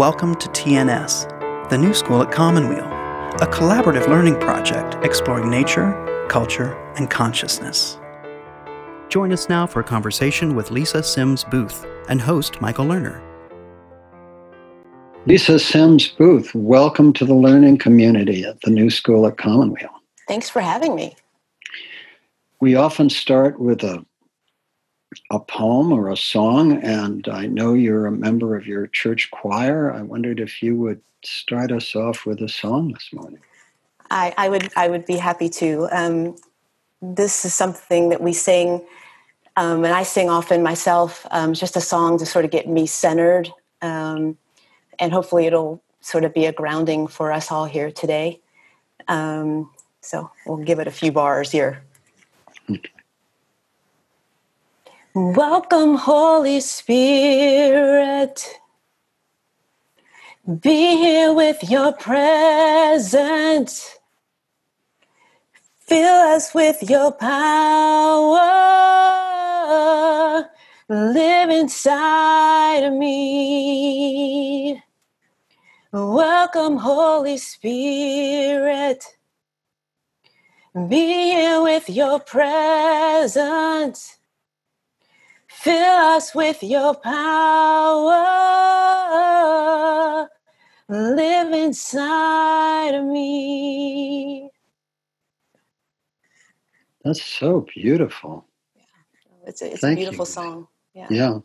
Welcome to TNS, the new school at Commonweal, a collaborative learning project exploring nature, culture, and consciousness. Join us now for a conversation with Lisa Sims Booth and host Michael Lerner. Lisa Sims Booth, welcome to the learning community at the new school at Commonweal. Thanks for having me. We often start with a a poem or a song, and I know you're a member of your church choir. I wondered if you would start us off with a song this morning. I, I would I would be happy to. Um, this is something that we sing, um, and I sing often myself. Um, just a song to sort of get me centered, um, and hopefully it'll sort of be a grounding for us all here today. Um, so we'll give it a few bars here. Welcome, Holy Spirit. Be here with your presence. Fill us with your power. Live inside of me. Welcome, Holy Spirit. Be here with your presence Fill us with your power. Live inside of me. That's so beautiful. Yeah. It's a, it's a beautiful you. song. Yeah. Yeah.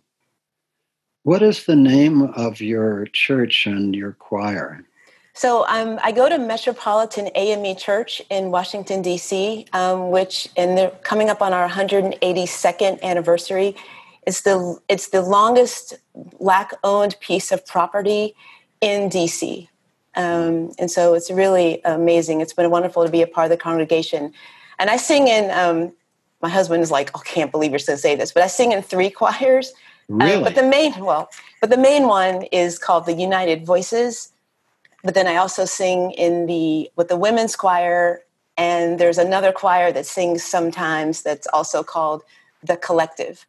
What is the name of your church and your choir? So um, I go to Metropolitan AME Church in Washington D.C., um, which and they're coming up on our 182nd anniversary. It's the it's the longest black owned piece of property in DC. Um, and so it's really amazing. It's been wonderful to be a part of the congregation. And I sing in, um, my husband is like, oh, can't believe you're going to say this, but I sing in three choirs. Really? Um, but the main, well, but the main one is called the United Voices. But then I also sing in the, with the women's choir. And there's another choir that sings sometimes that's also called the Collective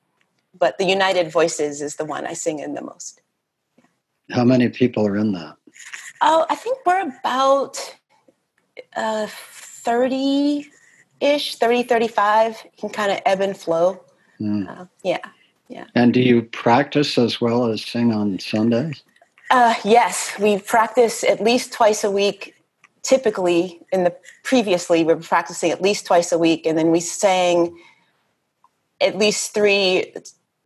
but the United Voices is the one I sing in the most. How many people are in that? Oh, I think we're about uh, 30 ish, 30, 35. You can kind of ebb and flow. Mm. Uh, yeah, yeah. And do you practice as well as sing on Sundays? Uh, yes, we practice at least twice a week. Typically, in the previously, we were practicing at least twice a week, and then we sang at least three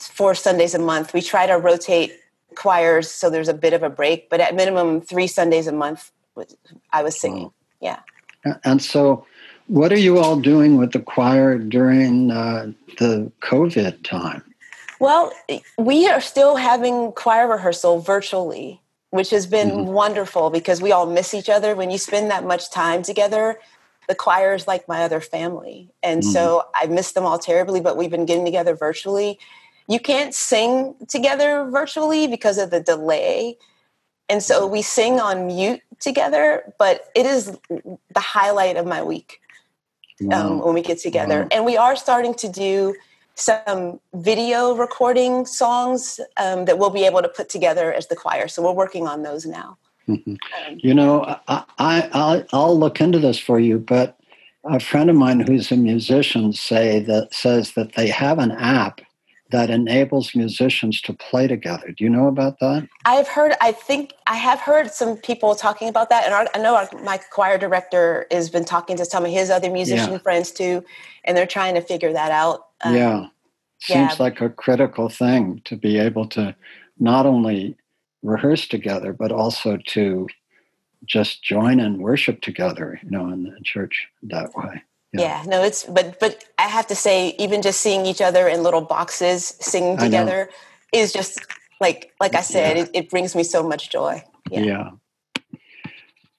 four Sundays a month. We try to rotate choirs so there's a bit of a break, but at minimum three Sundays a month I was singing. Yeah. And so, what are you all doing with the choir during uh, the COVID time? Well, we are still having choir rehearsal virtually, which has been mm-hmm. wonderful because we all miss each other. When you spend that much time together, the choir is like my other family. And mm-hmm. so I miss them all terribly, but we've been getting together virtually you can't sing together virtually because of the delay. And so we sing on mute together, but it is the highlight of my week um, when we get together. Wow. And we are starting to do some video recording songs um, that we'll be able to put together as the choir. So we're working on those now. Mm-hmm. Um, you know, I, I, I'll look into this for you, but a friend of mine who's a musician say that says that they have an app that enables musicians to play together. Do you know about that? I've heard, I think I have heard some people talking about that. And our, I know our, my choir director has been talking to some of his other musician yeah. friends too, and they're trying to figure that out. Um, yeah. Seems yeah. like a critical thing to be able to not only rehearse together, but also to just join and worship together, you know, in the church that way. Yeah. yeah. no, it's but but I have to say, even just seeing each other in little boxes singing together is just like like I said, yeah. it, it, brings me so much joy. Yeah. yeah.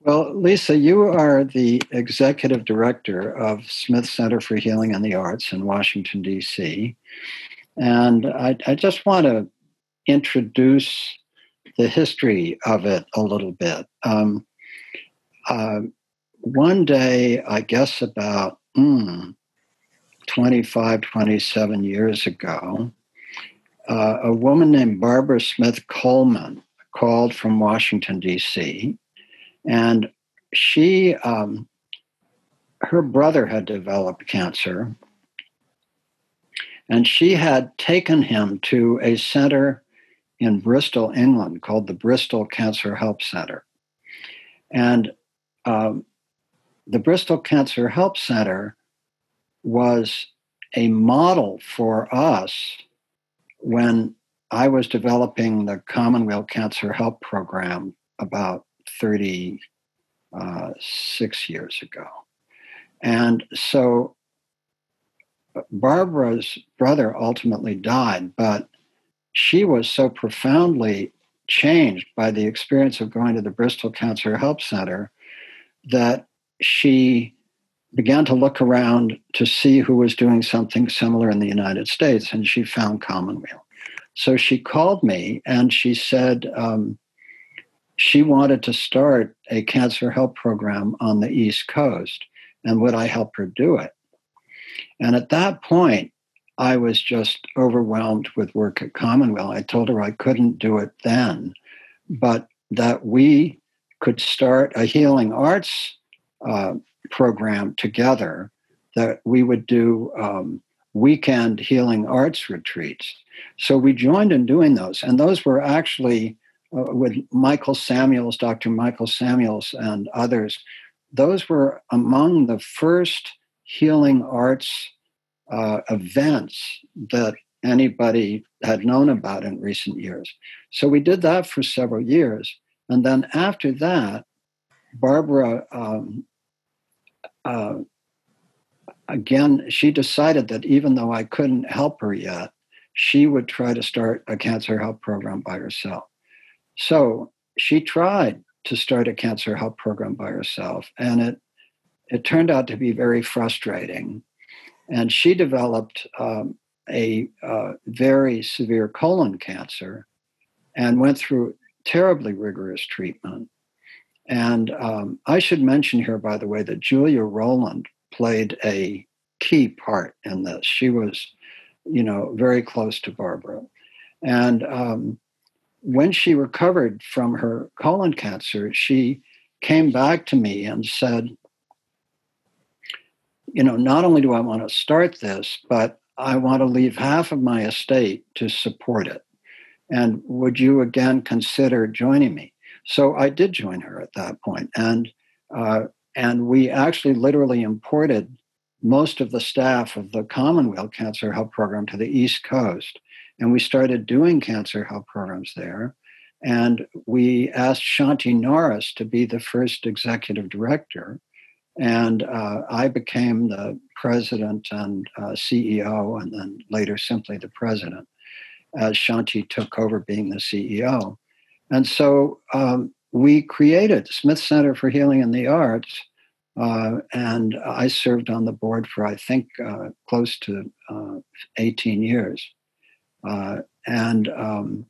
Well, Lisa, you are the executive director of Smith Center for Healing and the Arts in Washington, D.C. And I, I just want to introduce the history of it a little bit. Um, uh, one day, I guess about mm, 25, 27 years ago, uh, a woman named Barbara Smith Coleman called from Washington, D.C., and she, um, her brother had developed cancer, and she had taken him to a center in Bristol, England, called the Bristol Cancer Help Center. And um, the Bristol Cancer Help Center was a model for us when I was developing the Commonweal Cancer Help Program about 36 uh, years ago. And so Barbara's brother ultimately died, but she was so profoundly changed by the experience of going to the Bristol Cancer Help Center that she began to look around to see who was doing something similar in the United States, and she found Commonweal. So she called me and she said um, she wanted to start a cancer help program on the East Coast, and would I help her do it? And at that point, I was just overwhelmed with work at Commonweal. I told her I couldn't do it then, but that we could start a healing arts uh, program together, that we would do um, weekend healing arts retreats. So we joined in doing those, and those were actually uh, with Michael Samuels, Dr. Michael Samuels, and others. Those were among the first healing arts uh, events that anybody had known about in recent years. So we did that for several years. And then after that, Barbara, um, uh, again, she decided that even though I couldn't help her yet, she would try to start a cancer help program by herself. So she tried to start a cancer help program by herself, and it it turned out to be very frustrating and she developed um, a uh, very severe colon cancer and went through terribly rigorous treatment. And um, I should mention here, by the way, that Julia Rowland played a key part in this. She was, you know, very close to Barbara. And um, when she recovered from her colon cancer, she came back to me and said, you know, not only do I want to start this, but I want to leave half of my estate to support it. And would you again consider joining me? So I did join her at that point, and uh, and we actually literally imported most of the staff of the Commonweal Cancer Help Program to the East Coast, and we started doing cancer help programs there. And we asked Shanti Norris to be the first executive director. And uh, I became the president and uh, CEO, and then later simply the president, as Shanti took over being the CEO. And so um, we created Smith Center for Healing in the Arts, uh, and I served on the board for, I think, uh, close to uh, 18 years. Uh, and um,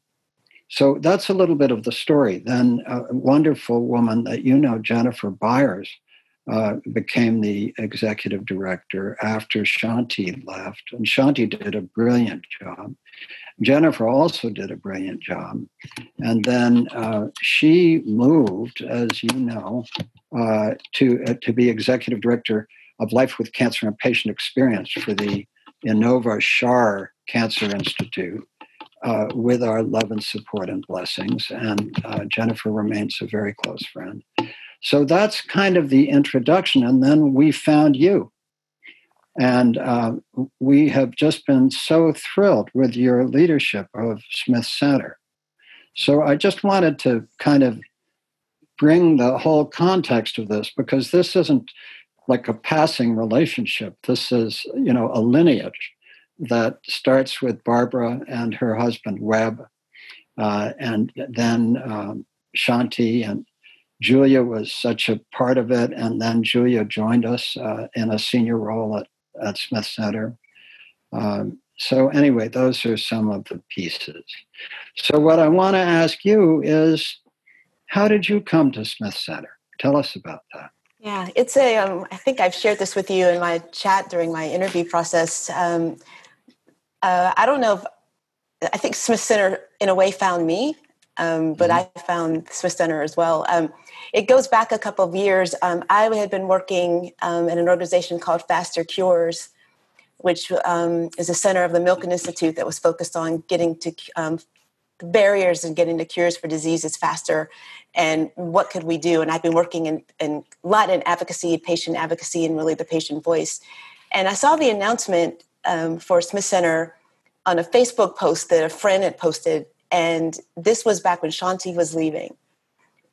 so that's a little bit of the story. Then a wonderful woman that you know, Jennifer Bires, uh, became the executive director after Shanti left. And Shanti did a brilliant job. Jennifer also did a brilliant job. And then uh, she moved, as you know, uh, to, uh, to be executive director of Life with Cancer and Patient Experience for the Inova Schar Cancer Institute. Uh, with our love and support and blessings. And uh, Jennifer remains a very close friend. So that's kind of the introduction. And then we found you. And uh, we have just been so thrilled with your leadership of Smith Center. So I just wanted to kind of bring the whole context of this because this isn't like a passing relationship. This is, you know, a lineage that starts with Barbara and her husband Webb, uh, and then um, Shanti and Julia was such a part of it. And then Julia joined us uh, in a senior role at, at Smith Center. Um, so, anyway, those are some of the pieces. So, what I want to ask you is how did you come to Smith Center? Tell us about that. Yeah, it's a. Um, I think I've shared this with you in my chat during my interview process. Um, uh, I don't know if I think Smith Center, in a way, found me um, but mm-hmm. I found Smith Center as well. Um, it goes back a couple of years. Um, I had been working um, at an organization called Faster Cures, which um, is a center of the Milken Institute that was focused on getting to um, barriers and getting to cures for diseases faster. And what could we do? And I've been working in, in a lot in advocacy, patient advocacy, and really the patient voice. And I saw the announcement for Smith Center on a Facebook post that a friend had posted and this was back when Shanti was leaving.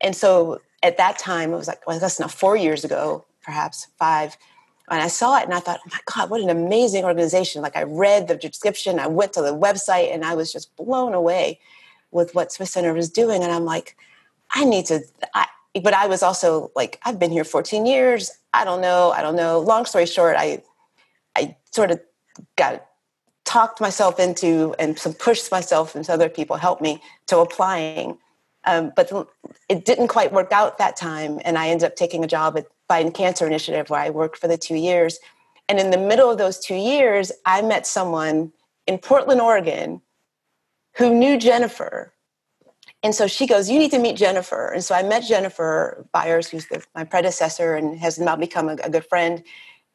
And so at that time, it was like, well, that's not four years ago, perhaps five. And I saw it and I thought, oh my God, what an amazing organization. Like I read the description, I went to the website, and I was just blown away with what Smith Center was doing. And I'm like, I need to, I, but I was also like, I've been here 14 years. I don't know. I don't know. Long story short, I, I sort of got talked myself into and some pushed myself and other people helped me to applying. Um, but it didn't quite work out that time. And I ended up taking a job at Biden Cancer Initiative where I worked for the two years. And in the middle of those two years, I met someone in Portland, Oregon, who knew Jennifer. And so she goes, You need to meet Jennifer. And so I met Jennifer Bires, who's the, my predecessor and has now become a, a good friend.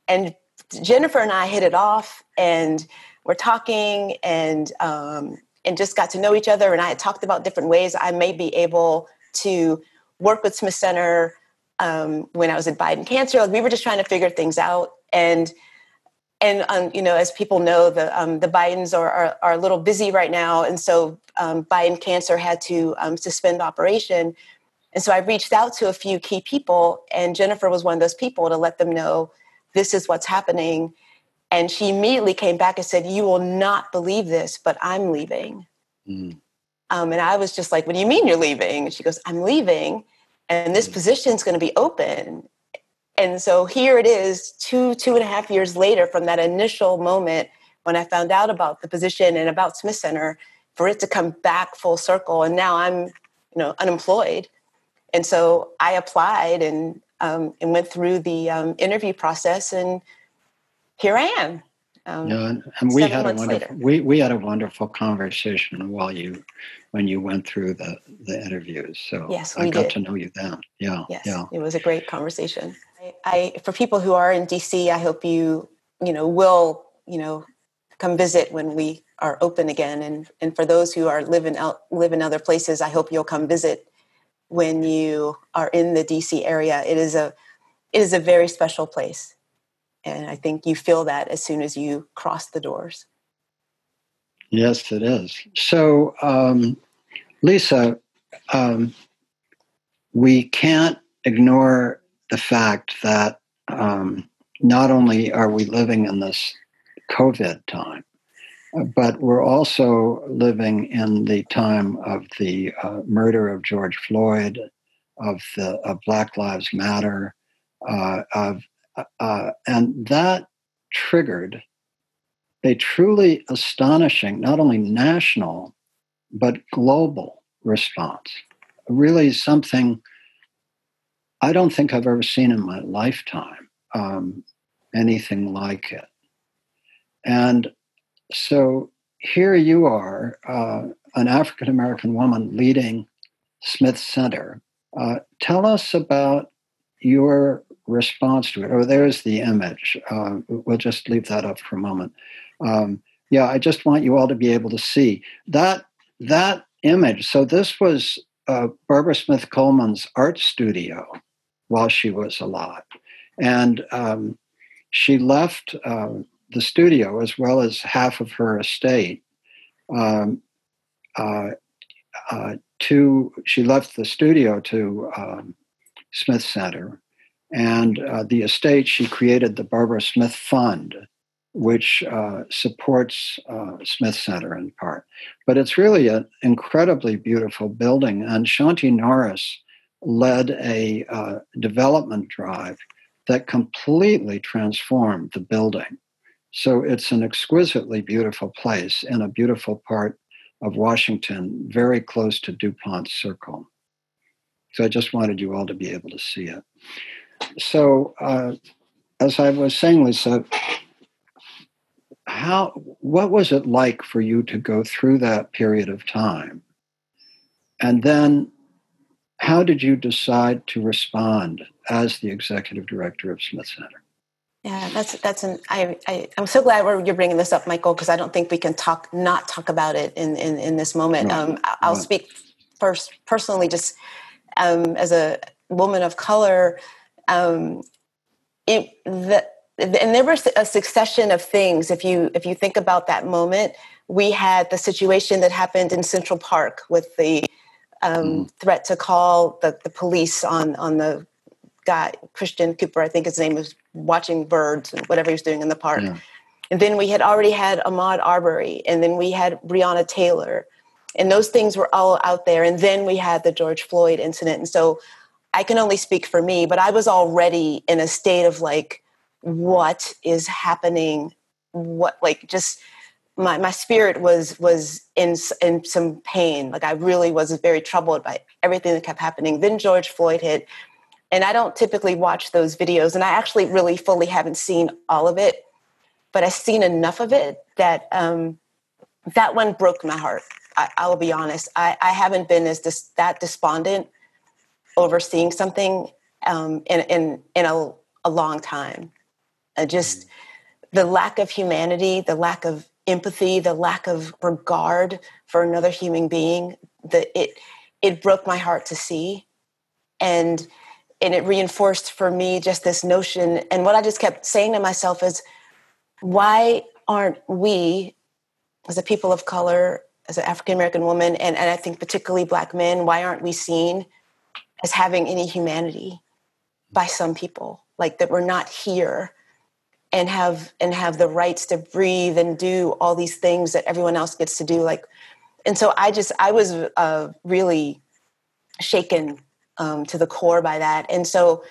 And Jennifer and I hit it off. And we're talking and um, and just got to know each other. And I had talked about different ways I may be able to work with Smith Center um, when I was at Biden Cancer. Like we were just trying to figure things out. And and um, you know, as people know, the um, the Bidens are, are, are a little busy right now, and so um, Biden Cancer had to um, suspend operation. And so I reached out to a few key people, and Jennifer was one of those people to let them know this is what's happening and she immediately came back and said, You will not believe this, but I'm leaving. Mm. Um, and I was just like, What do you mean you're leaving? And she goes, I'm leaving, and this mm. position is going to be open. And so here it is, two, two and a half years later from that initial moment when I found out about the position and about Smith Center, for it to come back full circle. And now I'm, you know, unemployed. And so I applied and um, and went through the um, interview process and here I am. Um, yeah, and, we had a wonderful we, we had a wonderful conversation while you when you went through the the interviews. So yes, I got did. to know you then. Yeah, yes, yeah. It was a great conversation. I, I for people who are in DC, I hope you you know will you know come visit when we are open again, and and for those who are living out live in other places, I hope you'll come visit when you are in the DC area. It is a it is a very special place and I think you feel that as soon as you cross the doors. Yes, it is. So, um, Lisa, um, we can't ignore the fact that um, not only are we living in this COVID time, but we're also living in the time of the uh, murder of George Floyd, of the of Black Lives Matter, uh, of uh, and that triggered a truly astonishing, not only national, but global response. Really, something I don't think I've ever seen in my lifetime, um, anything like it. And so here you are, uh, an African American woman leading Smith Center. Uh, tell us about your response to it. Oh, there's the image. Uh, we'll just leave that up for a moment. Um, yeah, I just want you all to be able to see that that image. So this was uh, Barbara Smith Coleman's art studio while she was alive, and um, she left uh, the studio as well as half of her estate. Um, uh, uh to she left the studio to um, Smith Center and uh, the estate, she created the Barbara Smith Fund, which uh, supports uh, Smith Center in part. But it's really an incredibly beautiful building. And Shanti Norris led a uh, development drive that completely transformed the building. So it's an exquisitely beautiful place in a beautiful part of Washington, very close to DuPont Circle. So I just wanted you all to be able to see it so uh, as I was saying, Lisa, how what was it like for you to go through that period of time and then how did you decide to respond as the executive director of Smith Center? Yeah, that's that's an I, I am so glad you're bringing this up, Michael, because I don't think we can talk not talk about it in in, in this moment. Um, I'll speak first personally, just um, as a woman of color. Um, it the and there was a succession of things. If you if you think about that moment, we had the situation that happened in Central Park with the um, mm. threat to call the, the police on on the guy Christian Cooper, I think his name was watching birds and whatever he was doing in the park. Yeah. And then we had already had Ahmaud Arbery, and then we had Breonna Taylor, and those things were all out there. And then we had the George Floyd incident. And so I can only speak for me, but I was already in a state of like, what is happening? What like just my my spirit was was in in some pain. Like I really was very troubled by everything that kept happening. Then George Floyd hit, and I don't typically watch those videos, and I actually really fully haven't seen all of it, but I've seen enough of it that um, that one broke my heart. I, I will be honest. I, I haven't been as dis, that despondent over seeing something um, in in in a, a long time. Uh, just the lack of humanity, the lack of empathy, the lack of regard for another human being. The it it broke my heart to see, and and it reinforced for me just this notion and what i just kept saying to myself is why aren't we as a people of color as an african american woman and, and i think particularly black men why aren't we seen as having any humanity by some people like that we're not here and have and have the rights to breathe and do all these things that everyone else gets to do like and so i just i was uh, really shaken um, to the core by that. And so,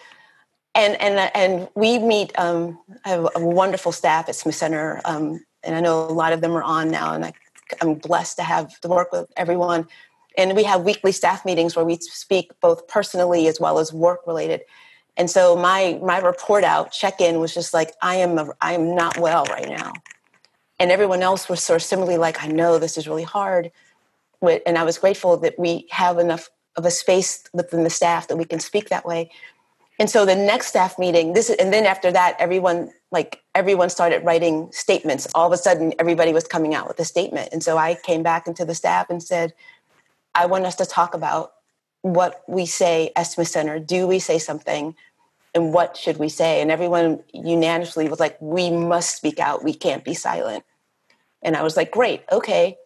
and and and we meet. Um, I have a wonderful staff at Smith Center, um, and I know a lot of them are on now, and I, I'm blessed to have to work with everyone. And we have weekly staff meetings where we speak both personally as well as work related. And so my my report out check in was just like I am a, I am not well right now, and everyone else was sort of similarly like I know this is really hard, and I was grateful that we have enough of a space within the staff that we can speak that way. And so the next staff meeting this and then after that everyone like everyone started writing statements. All of a sudden everybody was coming out with a statement. And so i came back into the staff and said i want us to talk about what we say at smith center. Do we say something? And what should we say? And everyone unanimously was like we must speak out. We can't be silent. And i was like great. Okay.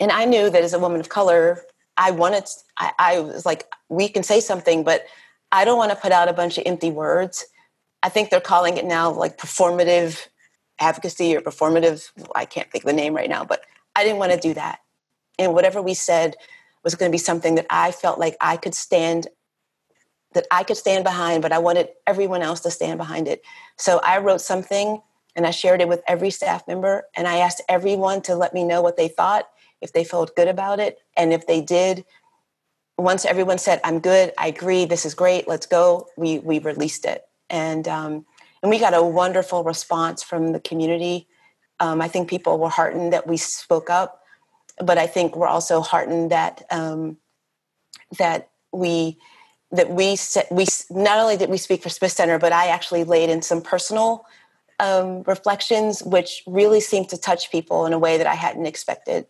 And i knew that as a woman of color I wanted, I, I was like, we can say something, but I don't want to put out a bunch of empty words. I think they're calling it now like performative advocacy or performative, I can't think of the name right now, but I didn't want to do that. And whatever we said was going to be something that I felt like I could stand that I could stand behind, but I wanted everyone else to stand behind it. So I wrote something and I shared it with every staff member and I asked everyone to let me know what they thought if they felt good about it. And if they did, once everyone said, I'm good, I agree, this is great, let's go, we, we released it. And, um, and we got a wonderful response from the community. Um, I think people were heartened that we spoke up, but I think we're also heartened that um, that we that we we not only did we speak for Smith Center, but I actually laid in some personal um, reflections, which really seemed to touch people in a way that I hadn't expected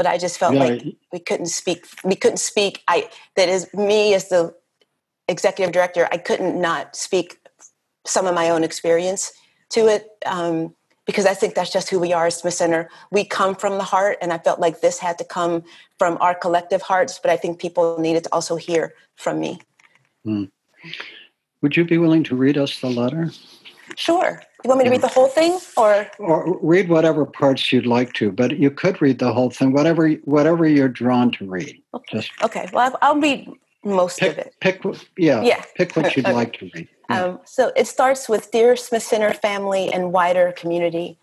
but I just felt yeah. like we couldn't speak. We couldn't speak. I that is me as the executive director. I couldn't not speak some of my own experience to it um, because I think that's just who we are as Smith Center. We come from the heart, and I felt like this had to come from our collective hearts. But I think people needed to also hear from me. Mm. Would you be willing to read us the letter? Sure. You want me to read the whole thing, or or read whatever parts you'd like to? But you could read the whole thing, whatever whatever you're drawn to read. Okay. Just okay. Well, I'll read most pick, of it. Pick yeah. Yeah. Pick what you'd okay. like to read. Yeah. Um, so it starts with dear Smith Center family and wider community.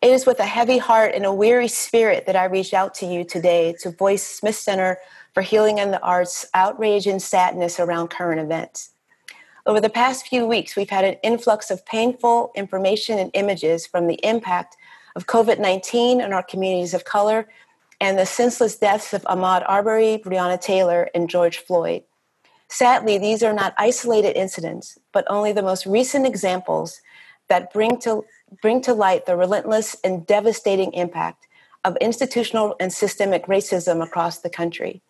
It is with a heavy heart and a weary spirit that I reach out to you today to voice Smith Center for Healing and the Arts outrage and sadness around current events. Over the past few weeks, we've had an influx of painful information and images from the impact of COVID 19 on our communities of color and the senseless deaths of Ahmaud Arbery, Breonna Taylor, and George Floyd. Sadly, these are not isolated incidents, but only the most recent examples that bring to, bring to light the relentless and devastating impact of institutional and systemic racism across the country.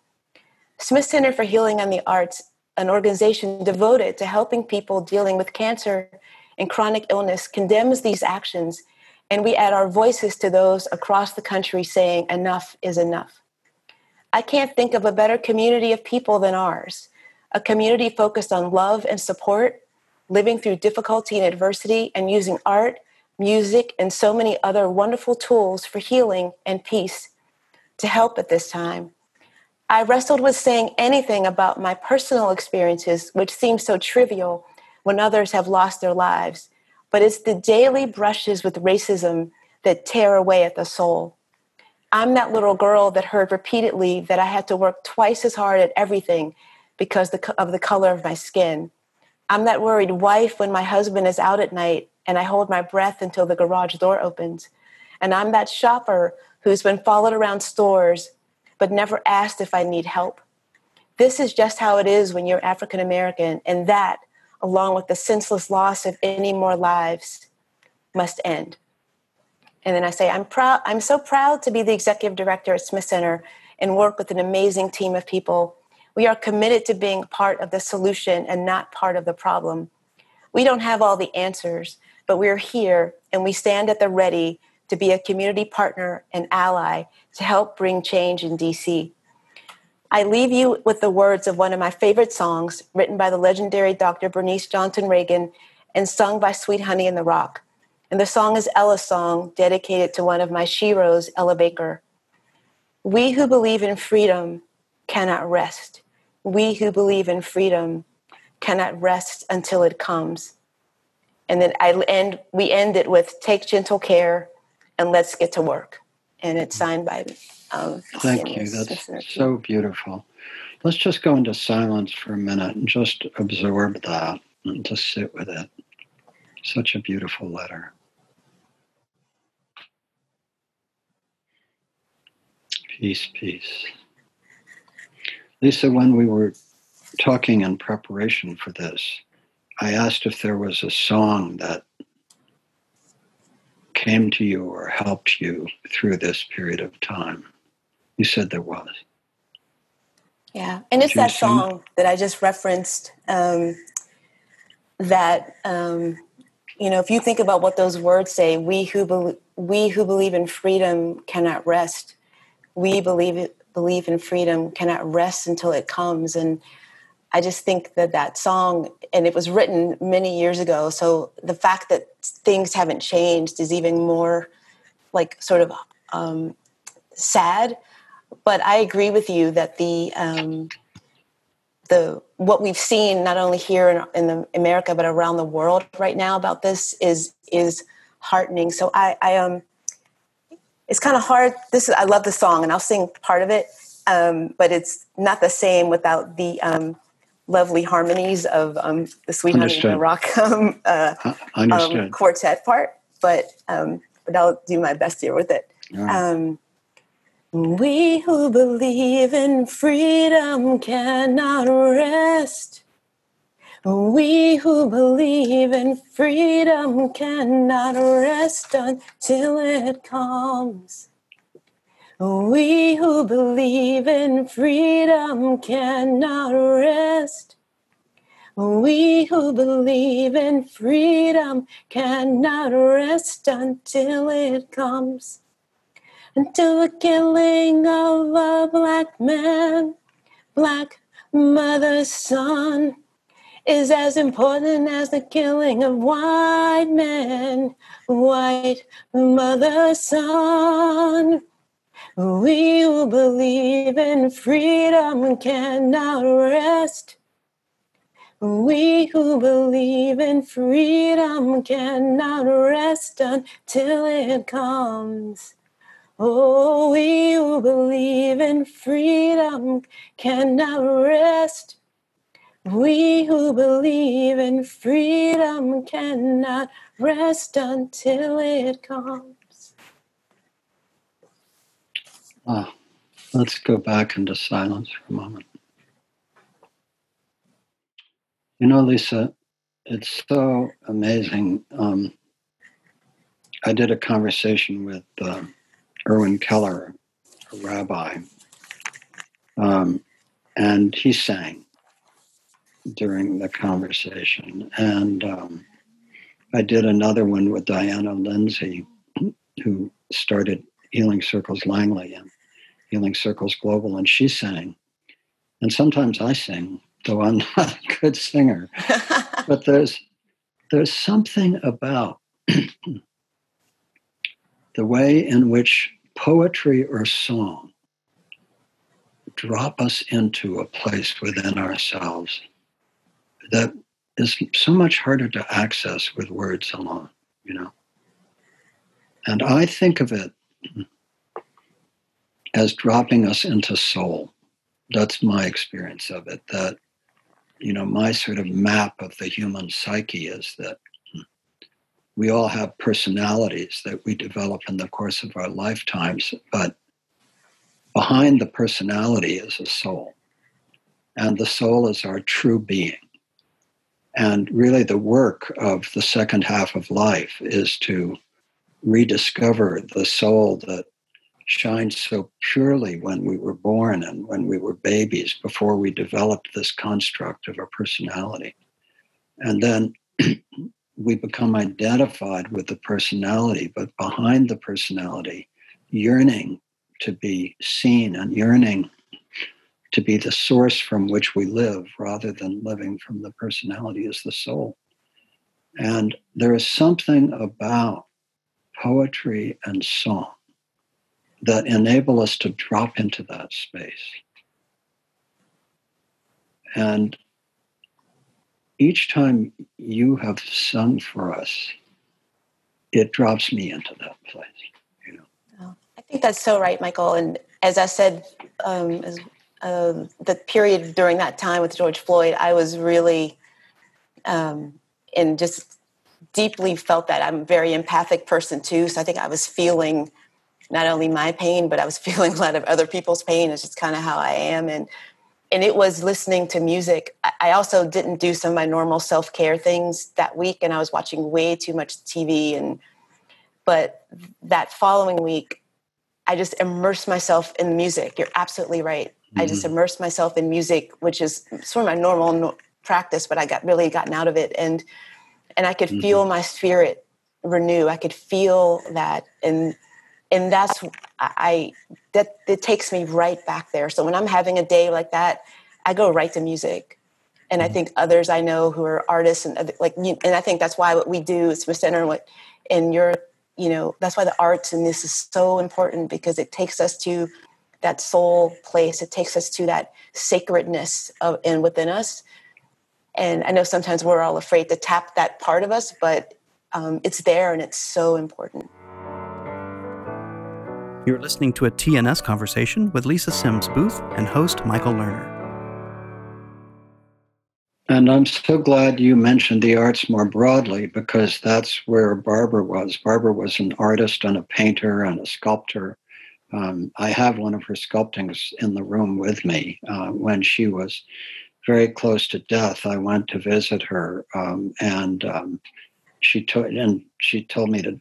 Smith Center for Healing and the Arts, an organization devoted to helping people dealing with cancer and chronic illness, condemns these actions, and we add our voices to those across the country saying, enough is enough. I can't think of a better community of people than ours, a community focused on love and support, living through difficulty and adversity, and using art music, and so many other wonderful tools for healing and peace to help at this time. I wrestled with saying anything about my personal experiences, which seem so trivial when others have lost their lives, but it's the daily brushes with racism that tear away at the soul. I'm that little girl that heard repeatedly that I had to work twice as hard at everything because of the color of my skin. I'm that worried wife when my husband is out at night and I hold my breath until the garage door opens. And I'm that shopper who's been followed around stores but never asked if I need help. This is just how it is when you're African American, and that, along with the senseless loss of any more lives, must end. And then I say, I'm proud, I'm so proud to be the executive director at Smith Center and work with an amazing team of people. We are committed to being part of the solution and not part of the problem. We don't have all the answers, but we're here and we stand at the ready to be a community partner and ally to help bring change in DC. I leave you with the words of one of my favorite songs written by the legendary Dr. Bernice Johnson Reagan and sung by Sweet Honey in the Rock. And the song is Ella's song, dedicated to one of my sheroes, Ella Baker. We who believe in freedom cannot rest. We who believe in freedom cannot rest until it comes and then I end we end it with take gentle care and let's get to work. And it's signed by um, Thank you. That's so beautiful. Let's just go into silence for a minute and just absorb that and just sit with it. Such a beautiful letter. Peace, peace. Lisa, when we were talking in preparation for this, I asked if there was a song that came to you or helped you through this period of time. You said there was. Yeah, and it's that song that I just referenced. Um, that um, you know, if you think about what those words say, we who be- we who believe in freedom cannot rest. We believe believe in freedom cannot rest until it comes, and I just think that that song, and it was written many years ago, so the fact that things haven't changed is even more like sort of um, sad. But I agree with you that the um, the what we've seen not only here in, in the America but around the world right now about this is is heartening. So I, I um, it's kind of hard. This is, I love the song, and I'll sing part of it, um, but it's not the same without the um, lovely harmonies of um, the Sweet Honey and the Rock um, uh, um, quartet part, but um, but I'll do my best here with it. Um, we who believe in freedom cannot rest. We who believe in freedom cannot rest until it comes. We who believe in freedom cannot rest. We who believe in freedom cannot rest until it comes. Until the killing of a black man, black mother's son, is as important as the killing of white men, white mother's son. We who believe in freedom cannot rest. We who believe in freedom cannot rest until it comes. Oh, we who believe in freedom cannot rest. We who believe in freedom cannot rest until it comes. Ah, Let's go back into silence for a moment. You know, Lisa, it's so amazing. Um, I did a conversation with uh, Irwin Keller, a rabbi, um, and he sang during the conversation. And um, I did another one with Diana Lindsay, who started Healing Circles Langley and Healing Circles Global, and she sang. And sometimes I sing, though I'm not a good singer. but there's there's something about the way in which poetry or song drop us into a place within ourselves that is so much harder to access with words alone, you know. And I think of it as dropping us into soul. That's my experience of it. That, you know, my sort of map of the human psyche is that we all have personalities that we develop in the course of our lifetimes, but behind the personality is a soul. And the soul is our true being. And really, the work of the second half of life is to rediscover the soul that shined so purely when we were born and when we were babies before we developed this construct of a personality. And then we become identified with the personality, but behind the personality, yearning to be seen and yearning to be the source from which we live rather than living from the personality is the soul. And there is something about poetry and song that enable us to drop into that space. And each time you have sung for us, it drops me into that place. You know. Oh, I think that's so right, Michael. And as I said, um, as, uh, the period during that time with George Floyd, I was really um, and just deeply felt that I'm a very empathic person too. So I think I was feeling not only my pain, but I was feeling a lot of other people's pain. It's just kind of how I am. And and it was listening to music. I also didn't do some of my normal self care things that week, and I was watching way too much TV. And but that following week, I just immersed myself in the music. You're absolutely right. Mm-hmm. I just mm-hmm. immersed myself in music, which is sort of my normal practice, but I got really gotten out of it, and and I could mm-hmm. feel my spirit renew. I could feel that, and and that's I that it takes me right back there. So when I'm having a day like that, I go right to music. And I mm-hmm. think others I know who are artists and like, and I think that's why what we do is Smith Center and what, and your, you know, that's why the arts and this is so important because it takes us to that soul place. It takes us to that sacredness of and within us. And I know sometimes we're all afraid to tap that part of us, but um, it's there and it's so important. You're listening to a TNS conversation with Lisa Sims Booth and host Michael Lerner. And I'm so glad you mentioned the arts more broadly because that's where Barbara was. Barbara was an artist and a painter and a sculptor. Um, I have one of her sculptings in the room with me. Uh, when she was very close to death, I went to visit her, um, and um, she told and she told me to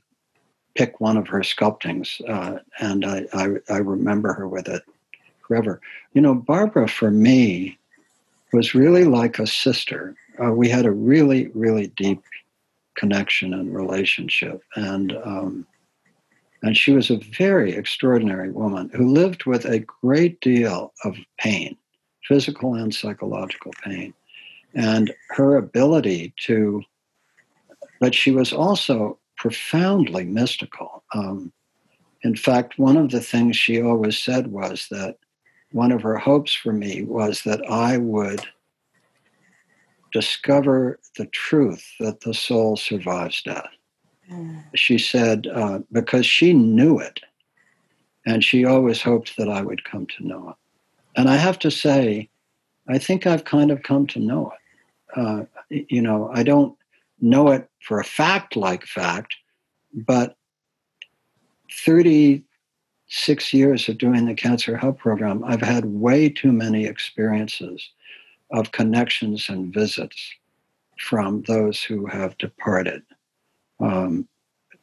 pick one of her sculptings, uh, and I, I, I remember her with it forever. You know, Barbara for me was really like a sister. Uh, we had a really really deep connection and relationship, and um, and she was a very extraordinary woman who lived with a great deal of pain, physical and psychological pain, and her ability to. But she was also profoundly mystical. Um, in fact, one of the things she always said was that one of her hopes for me was that I would discover the truth that the soul survives death. Mm. She said, uh, because she knew it, and she always hoped that I would come to know it. And I have to say, I think I've kind of come to know it. Uh, you know, I don't know it for a fact like fact, but 36 years of doing the Cancer Help Program, I've had way too many experiences of connections and visits from those who have departed um,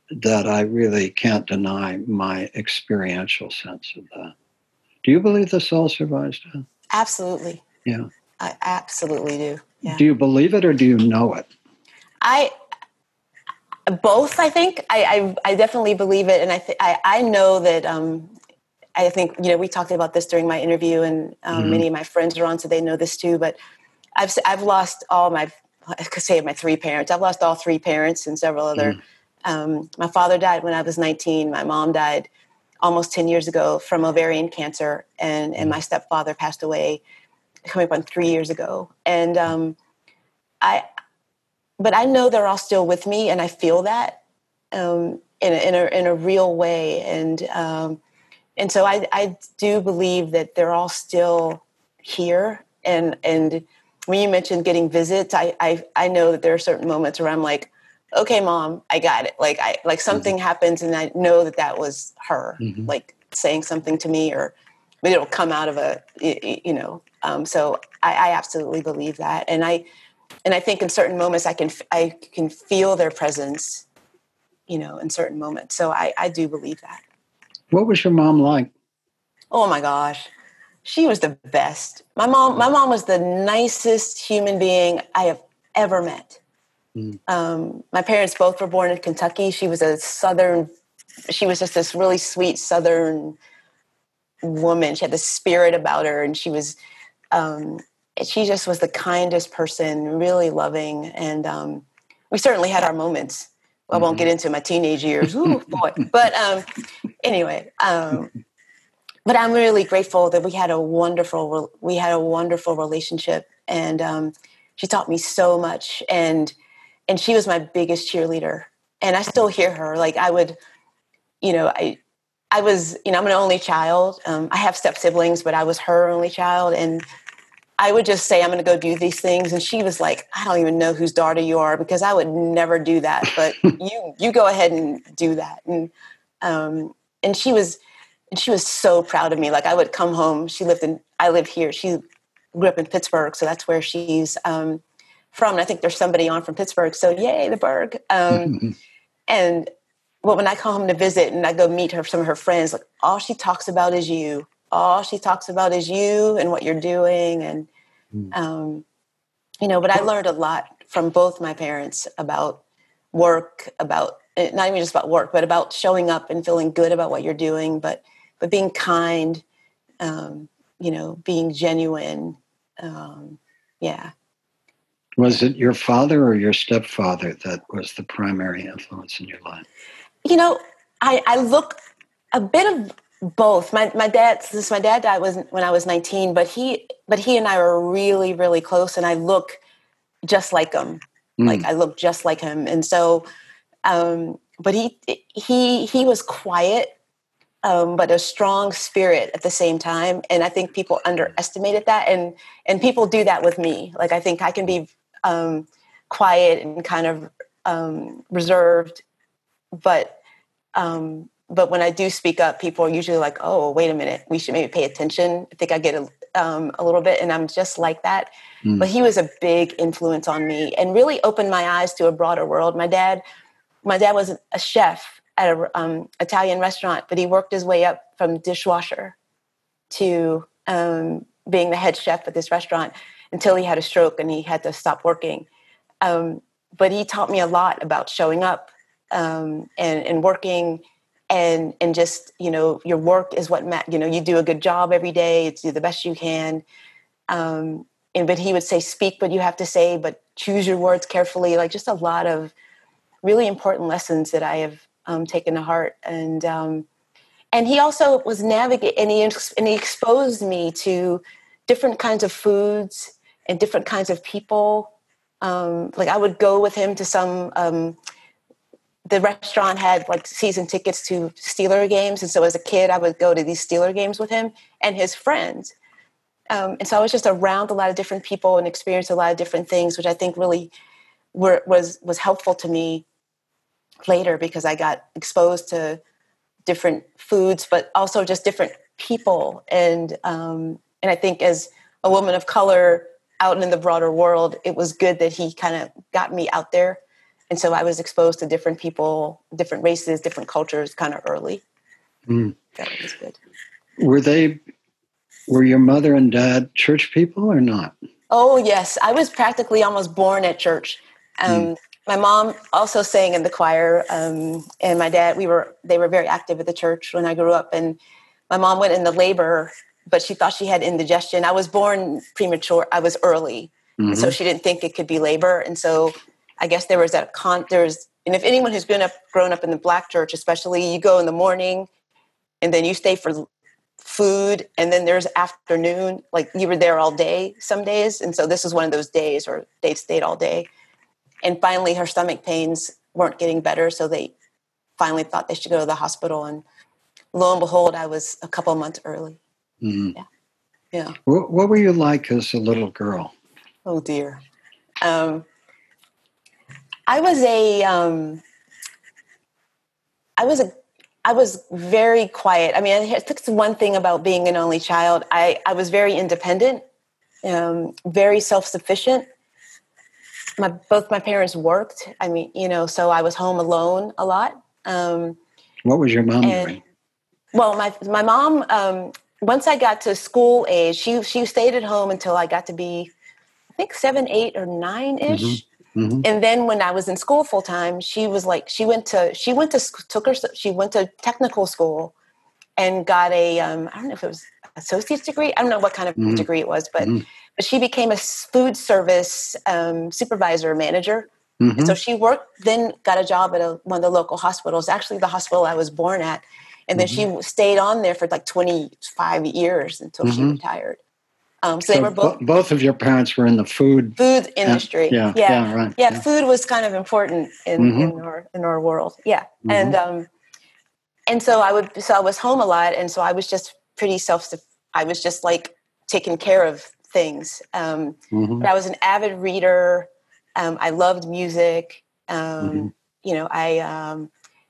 that I really can't deny my experiential sense of that. Do you believe the soul survives death? Absolutely. Yeah. I absolutely do. Yeah. Do you believe it or do you know it? I both. I think I I, I definitely believe it, and I th- I I know that. Um, I think you know we talked about this during my interview, and um, mm-hmm. many of my friends are on, so they know this too. But I've I've lost all my I could say my three parents. I've lost all three parents and several other. Mm. Um, my father died when I was 19. My mom died almost 10 years ago from ovarian cancer, and and mm. my stepfather passed away coming up on three years ago. And um, I, but I know they're all still with me, and I feel that um, in a, in a in a real way. And um, and so I I do believe that they're all still here. And and when you mentioned getting visits, I I I know that there are certain moments where I'm like. Okay, mom, I got it. Like I like something mm-hmm. happens, and I know that that was her, mm-hmm. like saying something to me, or but it'll come out of a you know um, so I, I, absolutely believe that, and I and I think in certain moments I can I can feel their presence, you know, in certain moments. So I, I do believe that. What was your mom like? Oh my gosh, she was the best. My mom my mom was the nicest human being I have ever met. Mm. Um, my parents both were born in Kentucky. She was a southern. She was just this really sweet southern woman. She had the spirit about her, and she was um, she just was the kindest person, really loving, and um, we certainly had our moments. I won't get mm-hmm. into my teenage years, Ooh, boy. But um, anyway, um, but I'm really grateful that we had a wonderful we had a wonderful relationship, and um, she taught me so much, and and she was my biggest cheerleader, and I still hear her. Like I would, you know, I I was, you know, I'm an only child. Um, I have step siblings, but I was her only child. And I would just say, I'm going to go do these things. And she was like, I don't even know whose daughter you are because I would never do that. But you, you go ahead and do that. And, um, and she was, and she was so proud of me. Like I would come home. She lived in, I live here. She grew up in Pittsburgh. So that's where she's um, from. And I think there's somebody on from Pittsburgh. So yay, the Burgh. Um, and well, when I come home to visit and I go meet her, some of her friends, like all she talks about is you. All she talks about is you and what you're doing, and mm. um, you know. But I learned a lot from both my parents about work, about eh, not even just about work, but about showing up and feeling good about what you're doing, but but being kind, um, you know, being genuine. Um, yeah. Was it your father or your stepfather that was the primary influence in your life? you know, I, I look a bit of both. My my dad since my dad died was when I was 19, but he but he and I were really really close, and I look just like him. Mm. Like I look just like him, and so. Um, but he he he was quiet, um, but a strong spirit at the same time, and I think people underestimated that, and and people do that with me. Like I think I can be um, quiet and kind of um, reserved but um, but when I do speak up, people are usually like, "Oh, wait a minute, we should maybe pay attention." I think I get a, um, a little bit, and I'm just like that. Mm. But he was a big influence on me, and really opened my eyes to a broader world. My dad, my dad was a chef at an um, Italian restaurant, but he worked his way up from dishwasher to um, being the head chef at this restaurant until he had a stroke and he had to stop working. Um, but he taught me a lot about showing up um, and, and working and and just you know your work is what ma- you know you do a good job every day it's do the best you can. Um, and but he would say speak what you have to say but choose your words carefully. Like just a lot of really important lessons that i have um, taken to heart. And um, and he also was navigate and he, and he exposed me to different kinds of foods and different kinds of people. Um, like i would go with him to some um, the restaurant had like season tickets to Steeler games, and so as a kid, I would go to these Steeler games with him and his friends. Um, and so I was just around a lot of different people and experienced a lot of different things, which I think really were, was was helpful to me later because I got exposed to different foods, but also just different people. And um, and I think as a woman of color out in the broader world, it was good that he kind of got me out there. And so I was exposed to different people, different races, different cultures kind of early. Mm. That was good. Were they, were your mother and dad church people or not? Oh, yes. I was practically almost born at church. Um, mm. My mom also sang in the choir, um, and my dad, we were, they were very active at the church when I grew up. And my mom went into labor but she thought she had indigestion. I was born premature. I was early, mm-hmm. so she didn't think it could be labor. And so I guess there was that con. There's and if anyone who's grown up grown up in the black church, especially, you go in the morning, and then you stay for food, and then there's afternoon. Like you were there all day some days, and so this was one of those days, or they stayed all day. And finally, her stomach pains weren't getting better, so they finally thought they should go to the hospital. And lo and behold, I was a couple months early. Mm-hmm. Yeah. Yeah. What, what, were you like as a little girl? Oh dear. Um, I was a. Um, I was a. I was very quiet. I mean, I think one thing about being an only child. I I was very independent, um, very self sufficient. My both my parents worked. I mean, you know, so I was home alone a lot. Um, what was your mom and, doing? Well, my my mom um, once I got to school age, she she stayed at home until I got to be, I think seven, eight, or nine ish. Mm-hmm. Mm-hmm. And then when I was in school full time, she was like she went to she went to took her she went to technical school, and got a um, I don't know if it was associate's degree. I don't know what kind of mm-hmm. degree it was, but mm-hmm. but she became a food service um, supervisor manager. Mm-hmm. so she worked, then got a job at a, one of the local hospitals, actually the hospital I was born at and then mm-hmm. she stayed on there for like 25 years until mm-hmm. she retired. Um, so, so, they were both. both of your parents were in the food food industry. yeah, yeah, yeah, right. Yeah, yeah, food was kind of important in, mm-hmm. in our in our world. Yeah, mm-hmm. and um, and so I would so I was home a lot, and so I was just pretty self. I was just like taking care of things. Um, mm-hmm. But I was an avid reader. Um, I loved music. Um, mm-hmm. you know, I um,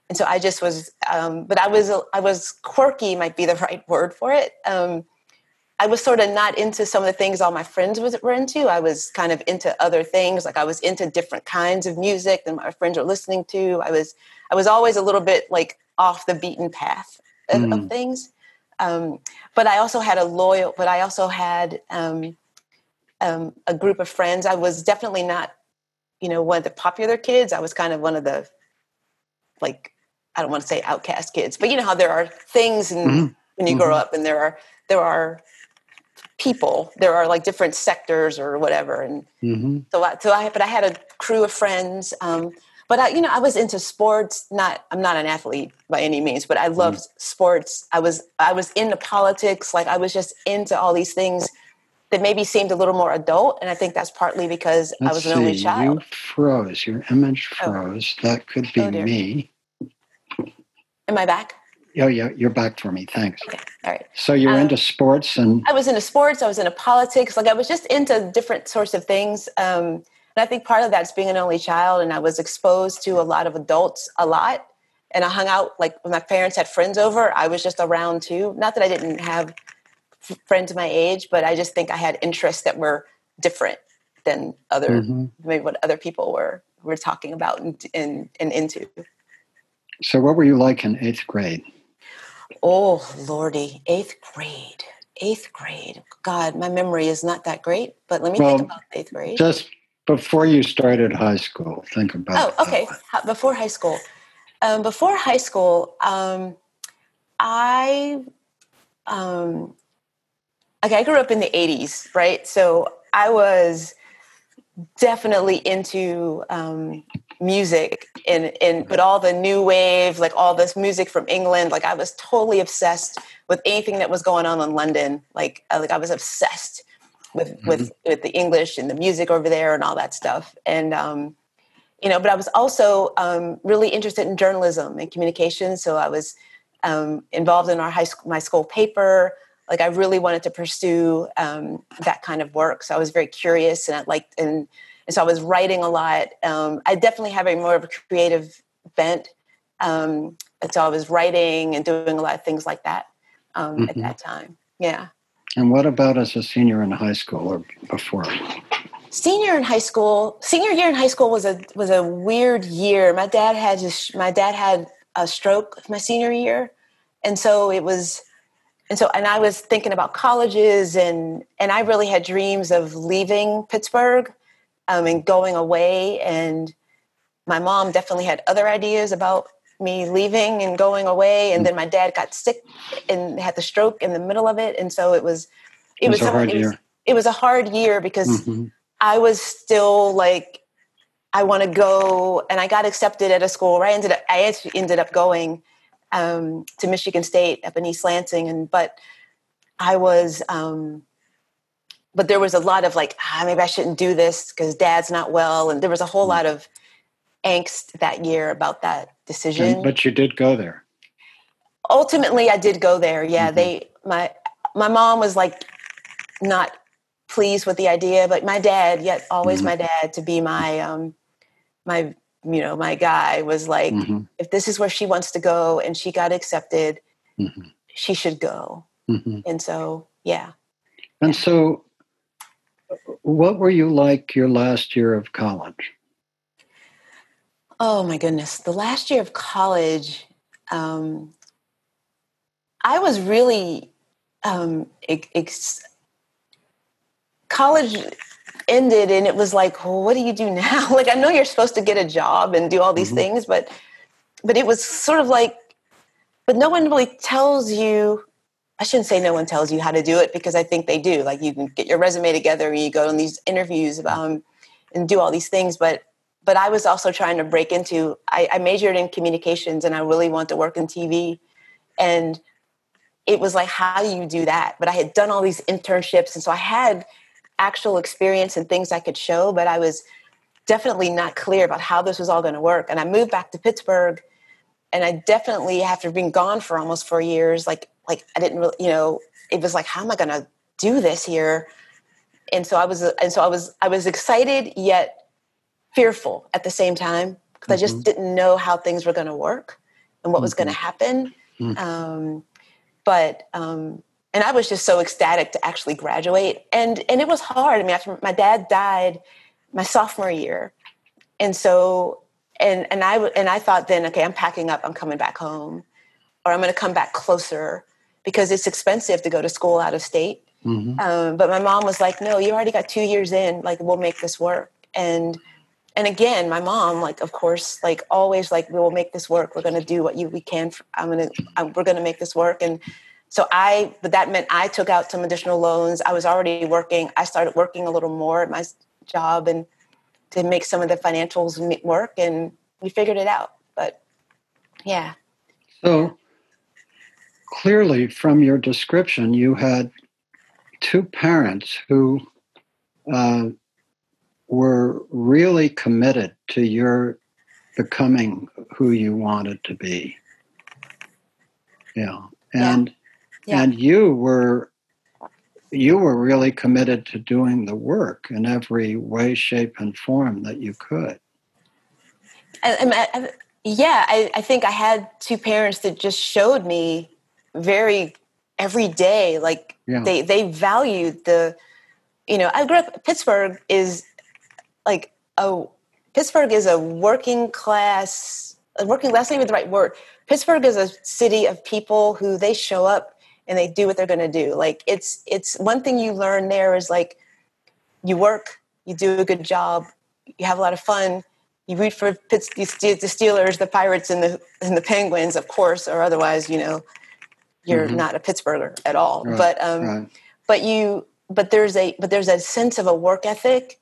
and so I just was, um, but I was I was quirky might be the right word for it. Um, I was sort of not into some of the things all my friends was, were into. I was kind of into other things, like I was into different kinds of music than my friends were listening to. I was I was always a little bit like off the beaten path of, mm. of things. Um, but I also had a loyal, but I also had um, um, a group of friends. I was definitely not, you know, one of the popular kids. I was kind of one of the like I don't want to say outcast kids, but you know how there are things and mm-hmm. when you mm-hmm. grow up and there are there are people, there are like different sectors or whatever. And mm-hmm. so I, so I but I had a crew of friends. Um, but I, you know, I was into sports. Not, I'm not an athlete by any means, but I loved mm. sports. I was, I was into politics. Like I was just into all these things that maybe seemed a little more adult, and I think that's partly because Let's I was an see. only child. You froze. Your image oh. froze. Oh. That could be oh, me. Am I back? Oh, yeah, you're back for me. Thanks. Okay, all right. So you're um, into sports and I was into sports. I was into politics. Like I was just into different sorts of things. Um, and I think part of that's being an only child, and I was exposed to a lot of adults a lot. And I hung out like when my parents had friends over. I was just around too. Not that I didn't have friends my age, but I just think I had interests that were different than other mm-hmm. maybe what other people were were talking about and, and, and into. So, what were you like in eighth grade? Oh, Lordy, eighth grade. Eighth grade. God, my memory is not that great, but let me well, think about eighth grade. Just before you started high school, think about Oh, okay. Before high school. Um, before high school, um, I. Um, okay, I grew up in the 80s, right? So I was definitely into um, music and and but all the new wave like all this music from england like i was totally obsessed with anything that was going on in london. Like uh, like i was obsessed with mm-hmm. with with the english and the music over there and all that stuff. And um you know but i was also um really interested in journalism and communication. So i was um involved in our high school my school paper. Like i really wanted to pursue um that kind of work. So i was very curious and i liked and and so I was writing a lot. Um, I definitely have a more of a creative bent. Um, and so I was writing and doing a lot of things like that um, mm-hmm. at that time. Yeah. And what about as a senior in high school or before? Senior in high school, senior year in high school was a was a weird year. My dad had just, my dad had a stroke my senior year, and so it was, and so and I was thinking about colleges and and I really had dreams of leaving Pittsburgh, um, and going away. And my mom definitely had other ideas about me leaving and going away and then my dad got sick and had the stroke in the middle of it and so it was it, it was, was, a hard it year was, it was a hard year because mm-hmm. i was still like i want to go and i got accepted at a school where i ended up i actually ended up going um, to michigan state up in east lansing and but i was um, but there was a lot of like ah, maybe i shouldn't do this because dad's not well and there was a whole mm-hmm. lot of angst that year about that decision. But you did go there. Ultimately, I did go there. Yeah, mm-hmm. they my my mom was like not pleased with the idea, but my dad, yet always mm-hmm. my dad, to be my um my you know my guy was like, mm-hmm. if this is where she wants to go and she got accepted, mm-hmm. she should go. Mm-hmm. And so, yeah. And so, what were you like your last year of college? Oh my goodness. The last year of college, um, I was really, um, ex- college ended and it was like, well, what do you do now? like, I know you're supposed to get a job and do all these mm-hmm. things, but, but it was sort of like, but no one really tells you, I shouldn't say no one tells you how to do it because I think they do. Like you can get your resume together and you go on these interviews um, and do all these things, but but I was also trying to break into. I, I majored in communications, and I really want to work in TV, and it was like, how do you do that? But I had done all these internships, and so I had actual experience and things I could show, but I was definitely not clear about how this was all going to work. And I moved back to Pittsburgh, and I definitely, after being gone for almost four years, like like I didn't really, you know, it was like, how am I going to do this here? And so I was, and so I was, I was excited yet fearful at the same time because mm-hmm. I just mm-hmm. didn't know how things were going to work and what mm-hmm. was going to happen. Mm-hmm. Um, but um, and I was just so ecstatic to actually graduate, and and it was hard. I mean, after my dad died my sophomore year, and so and and I and I thought then, okay, I'm packing up, I'm coming back home, or I'm going to come back closer because it's expensive to go to school out of state. Mm-hmm. Um, but my mom was like, "No, you already got two years in. Like, we'll make this work." And and again my mom like of course like always like we will make this work we're going to do what you we can for, i'm going to we're going to make this work and so i but that meant i took out some additional loans i was already working i started working a little more at my job and to make some of the financials work and we figured it out but yeah so clearly from your description you had two parents who uh, were really committed to your becoming who you wanted to be. Yeah. And yeah. Yeah. and you were you were really committed to doing the work in every way, shape, and form that you could. I, I, yeah, I, I think I had two parents that just showed me very every day, like yeah. they they valued the, you know, I grew up. Pittsburgh is like a Pittsburgh is a working class, a working that's not even the right word. Pittsburgh is a city of people who they show up and they do what they're going to do. Like it's it's one thing you learn there is like you work, you do a good job, you have a lot of fun. You root for Pitts, the Steelers, the Pirates, and the and the Penguins, of course, or otherwise, you know, you're mm-hmm. not a Pittsburgher at all. Right, but um, right. but you but there's a but there's a sense of a work ethic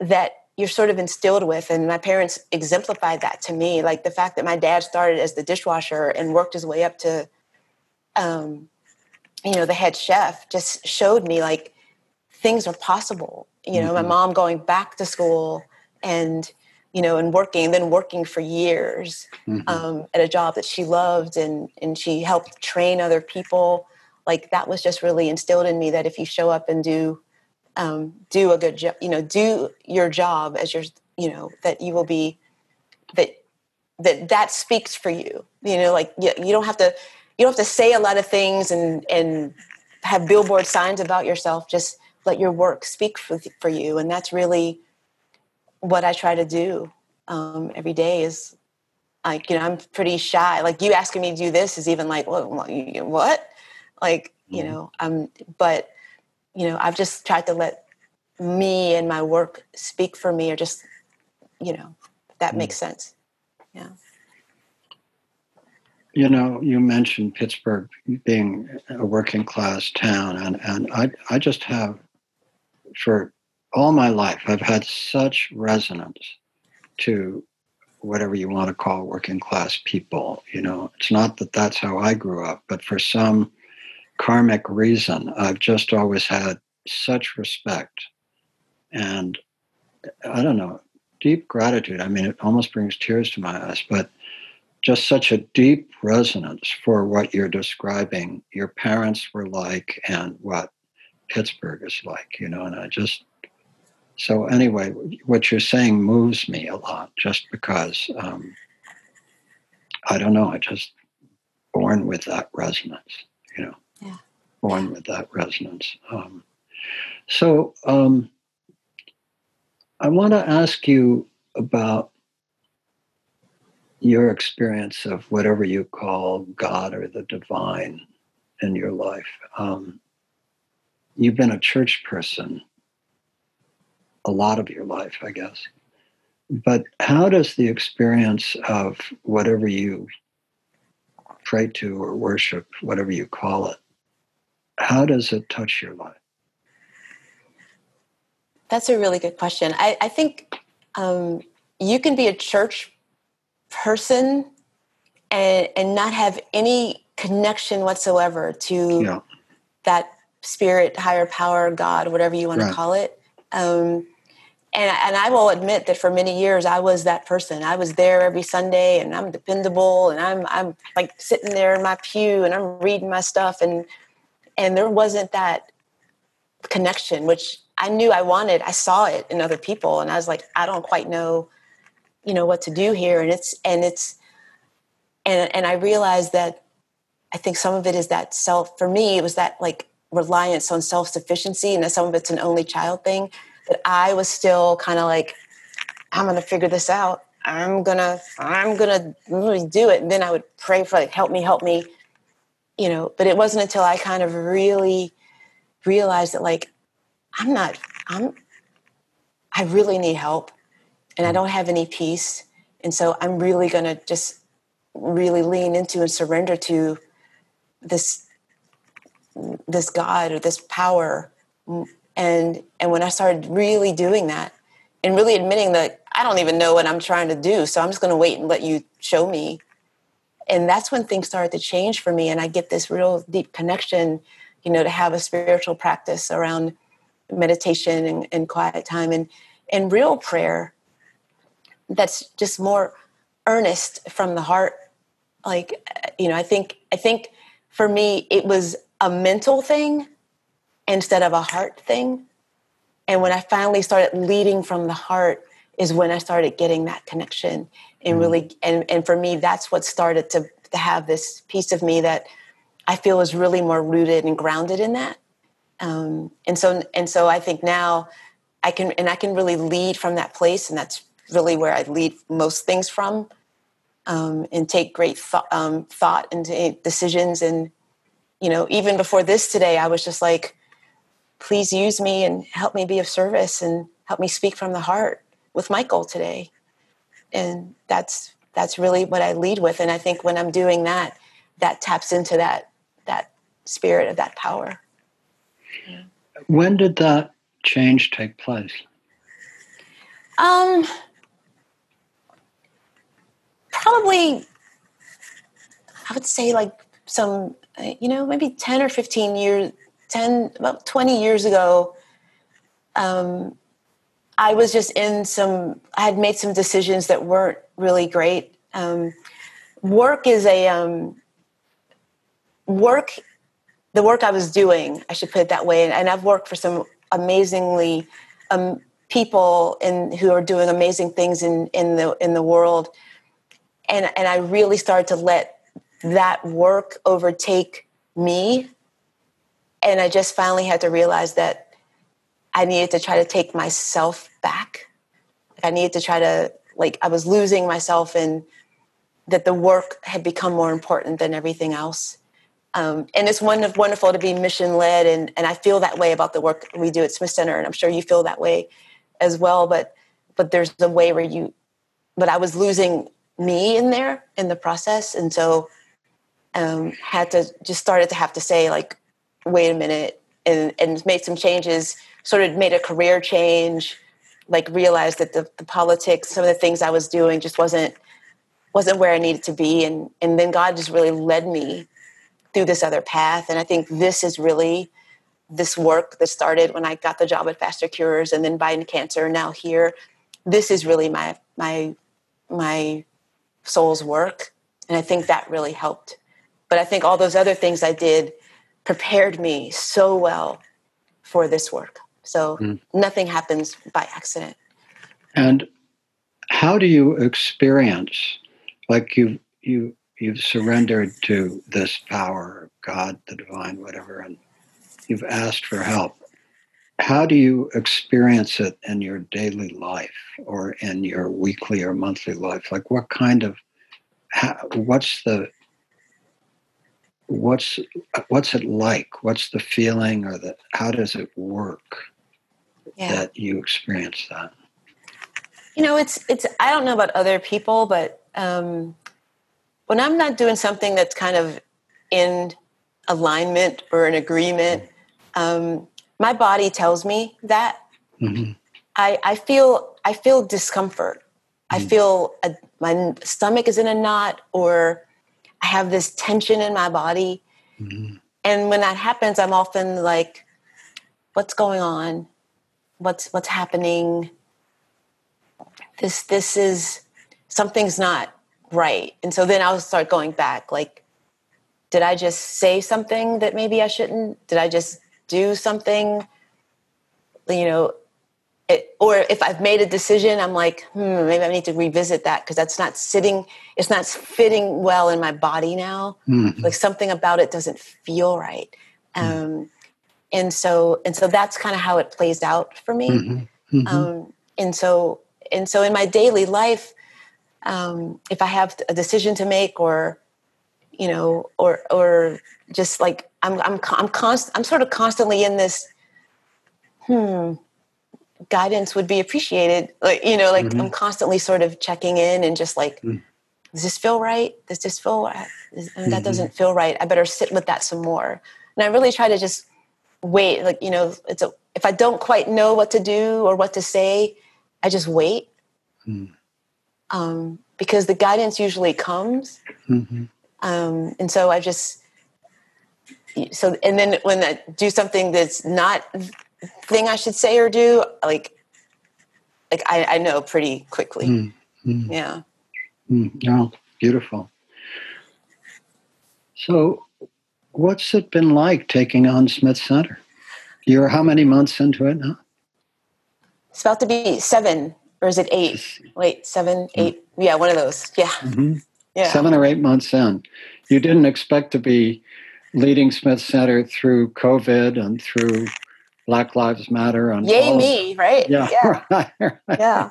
that you're sort of instilled with and my parents exemplified that to me like the fact that my dad started as the dishwasher and worked his way up to um, you know the head chef just showed me like things are possible you know mm-hmm. my mom going back to school and you know and working then working for years mm-hmm. um, at a job that she loved and and she helped train other people. Like that was just really instilled in me that if you show up and do um, do a good job, you know, do your job as your, you know, that you will be, that that that speaks for you. You know like you, you don't have to you don't have to say a lot of things and and have billboard signs about yourself. Just let your work speak for, for you. And that's really what i try to do um, every day is like you know i'm pretty shy like you asking me to do this is even like what like you mm-hmm. know um but you know i've just tried to let me and my work speak for me or just you know that mm. makes sense yeah you know you mentioned pittsburgh being a working class town and and i i just have for all my life i've had such resonance to whatever you want to call working class people you know? It's not that that's how i grew up but for some karmic reason i've just always had such respect and I don't know, deep gratitude. I mean, it almost brings tears to my eyes, but just such a deep resonance for what you're describing. Your parents were like and what Pittsburgh is like, you know, and I just, so anyway, what you're saying moves me a lot just because, um, I don't know, I just born with that resonance, you know, yeah. born with that resonance. Um, so, um, I want to ask you about your experience of whatever you call God or the divine in your life. Um, you've been a church person a lot of your life, I guess. But how does the experience of whatever you pray to or worship, whatever you call it, how does it touch your life? That's a really good question. I, I think um, you can be a church person and and not have any connection whatsoever to yeah. that spirit, higher power, God, whatever you want right. to call it. Um, and and I will admit that for many years I was that person. I was there every Sunday, and I'm dependable, and I'm I'm like sitting there in my pew, and I'm reading my stuff, and and there wasn't that connection, which I knew I wanted. I saw it in other people, and I was like, I don't quite know, you know, what to do here. And it's and it's and and I realized that I think some of it is that self. For me, it was that like reliance on self sufficiency, and that some of it's an only child thing. That I was still kind of like, I'm gonna figure this out. I'm gonna I'm gonna really do it. And then I would pray for like, help me, help me, you know. But it wasn't until I kind of really realized that like I'm not, I'm, I really need help and I mm. don't have any peace. And so I'm really going to just really lean into and surrender to this, this God or this power. And, and when I started really doing that and really admitting that I don't even know what I'm trying to do, so I'm just going to wait and let you show me. And that's when things started to change for me. And I get this real deep connection, you know, to have a spiritual practice around meditation and, and quiet time and and real prayer that's just more earnest from the heart like you know i think i think for me it was a mental thing instead of a heart thing and when i finally started leading from the heart is when i started getting that connection and mm. really and and for me that's what started to to have this piece of me that i feel is really more rooted and grounded in that um, and so and so I think now I can and I can really lead from that place, and that's really where I lead most things from, um, and take great th- um, thought into decisions. And you know, even before this today, I was just like, please use me and help me be of service and help me speak from the heart with Michael today. And that's that's really what I lead with. And I think when I'm doing that, that taps into that that spirit of that power. When did that change take place? Um, probably, I would say like some, you know, maybe 10 or 15 years, 10, about 20 years ago. Um, I was just in some, I had made some decisions that weren't really great. Um, work is a, um, work the work I was doing, I should put it that way, and, I've worked for some amazingly um, people in, who are doing amazing things in, in the in the world. and and I really started to let that work overtake me. And I just finally had to realize that I needed to try to take myself back. I needed to try to like I was losing myself and that the work had become more important than everything else. Um, and it's wonderful to be mission led, and, and I feel that way about the work we do at Smith Center, and I'm sure you feel that way as well. But but there's a way where you, but I was losing me in there in the process, and so um, had to just started to have to say like, wait a minute, and and made some changes. Sort of made a career change, like realized that the, the politics, some of the things I was doing, just wasn't wasn't where I needed to be, and and then God just really led me through this other path. And I think this is really this work that started when I got the job at FasterCures and then Biden Cancer, now here. This is really my my my soul's work. And I think that really helped. But I think all those other things I did prepared me so well for this work. So mm. nothing happens by accident. And how do you experience like you you you've surrendered to this power, God, the divine, whatever, and you've asked for help. How do you experience it in your daily life or in your weekly or monthly life? Like, what kind of, how, what's the, what's what's it like? What's the feeling, or the how does it work yeah. that you experience that? You know, it's it's. I don't know about other people, but um, when I'm not doing something that's kind of in alignment or an agreement, um, my body tells me that. Mm-hmm. I, I feel I feel discomfort. Mm-hmm. I feel a, my stomach is in a knot, or I have this tension in my body. Mm-hmm. And when that happens, I'm often like, "What's going on? What's what's happening? This this is something's not right. And so then I'll start going back like, did I just say something that maybe I shouldn't? Did I just do something? You know, it, or if I've made a decision, I'm like, hmm, maybe I need to revisit that because that's not sitting, it's not fitting well in my body now. Mm-hmm. Like something about it doesn't feel right. Mm-hmm. Um, and so, and so that's kind of how it plays out for me. Mm-hmm. mm-hmm. Um, and so, and so in my daily life, um, if I have a decision to make or you know or or just like I'm I'm I'm const I'm sort of constantly in this hmm guidance would be appreciated like you know like mm-hmm. I'm constantly sort of checking in and just like mm. does this feel right does this feel right mm-hmm. that doesn't feel right I better sit with that some more and I really try to just wait like you know it's a if I don't quite know what to do or what to say I just wait mm um, because the guidance usually comes. Mm-hmm. Um, and so I just so and then when I do something that's not thing I should say or do, like like I, I know pretty quickly. Mm-hmm. Yeah. Mm, oh, beautiful. So, what's it been like taking on Smith Center? You're how many months into it now? It's about to be seven or is it eight? Wait, seven, hmm. eight? Yeah, one of those. Yeah. Mm-hmm. Yeah. Seven or eight months in. You didn't expect to be leading Smith Center through COVID and through Black Lives Matter and Yay me, right? Yeah. Yeah. right, right. Yeah.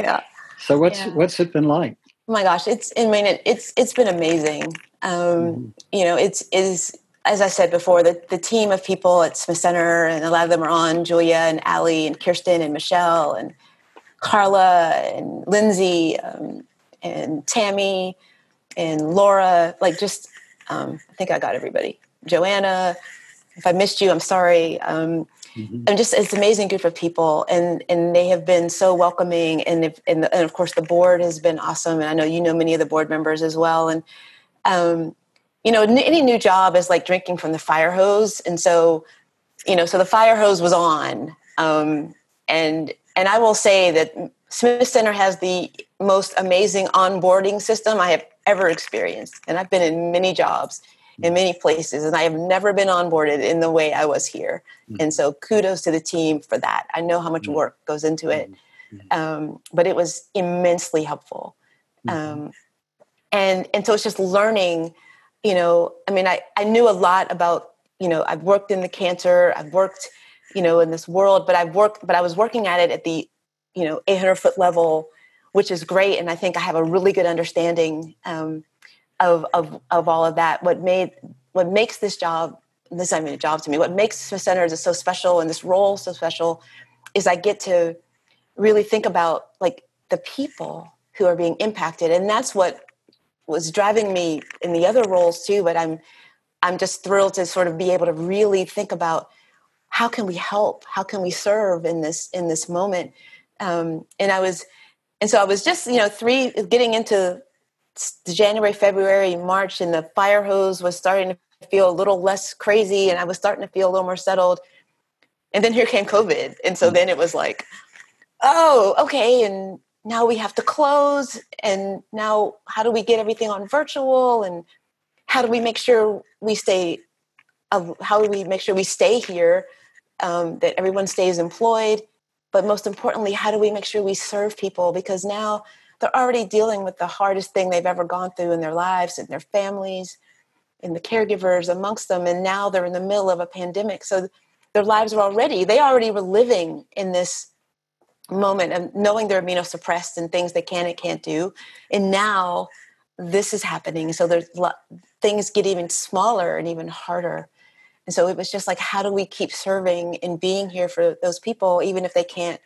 Yeah. So what's yeah. what's it been like? Oh my gosh, it's I mean it, it's it's been amazing. Um, mm-hmm. you know, it's is as I said before, the, the team of people at Smith Center, and a lot of them are on Julia and Allie and Kirsten and Michelle and Carla and Lindsay um, and Tammy and Laura. Like, just, um, I think I got everybody. Joanna, if I missed you, I'm sorry. Um, mm-hmm. And just, it's amazing group of people. And, and they have been so welcoming. And, if, and, and, of course, the board has been awesome. And I know you know many of the board members as well. And, um, you know, any new job is like drinking from the fire hose. And so, you know, so the fire hose was on. Um, and and I will say that Smith Center has the most amazing onboarding system I have ever experienced. And I've been in many jobs in many places, and I have never been onboarded in the way I was here. Mm-hmm. And so kudos to the team for that. I know how much mm. work goes into it, mm-hmm. um, but it was immensely helpful. Mm-hmm. Um, and and so it's just learning you know i mean i i knew a lot about you know i've worked in the cancer i've worked you know in this world but i've worked but i was working at it at the you know 800 foot level which is great and i think i have a really good understanding um, of, of of all of that what made what makes this job this is not even a job to me what makes centers so special and this role so special is i get to really think about like the people who are being impacted. And that's what was driving me in the other roles too but i'm i'm just thrilled to sort of be able to really think about how can we help? How can we serve in this in this moment? Um, and i was and so i was just you know three getting into january february march and the fire hose was starting to feel a little less crazy and i was starting to feel a little more settled. And then here came covid and so then it was like oh okay and now we have to close and now how do we get everything on virtual and how do we make sure we stay uh, how do we make sure we stay here um, that everyone stays employed? But most importantly how do we make sure we serve people? Because now they're already dealing with the hardest thing they've ever gone through in their lives and their families and the caregivers amongst them and now they're in the middle of a pandemic so their lives are already they already were living in this moment of knowing they're immunosuppressed and things they can and can't do. And now this is happening. So there's things get even smaller and even harder. And so it was just like, how do we keep serving and being here for those people, even if they can't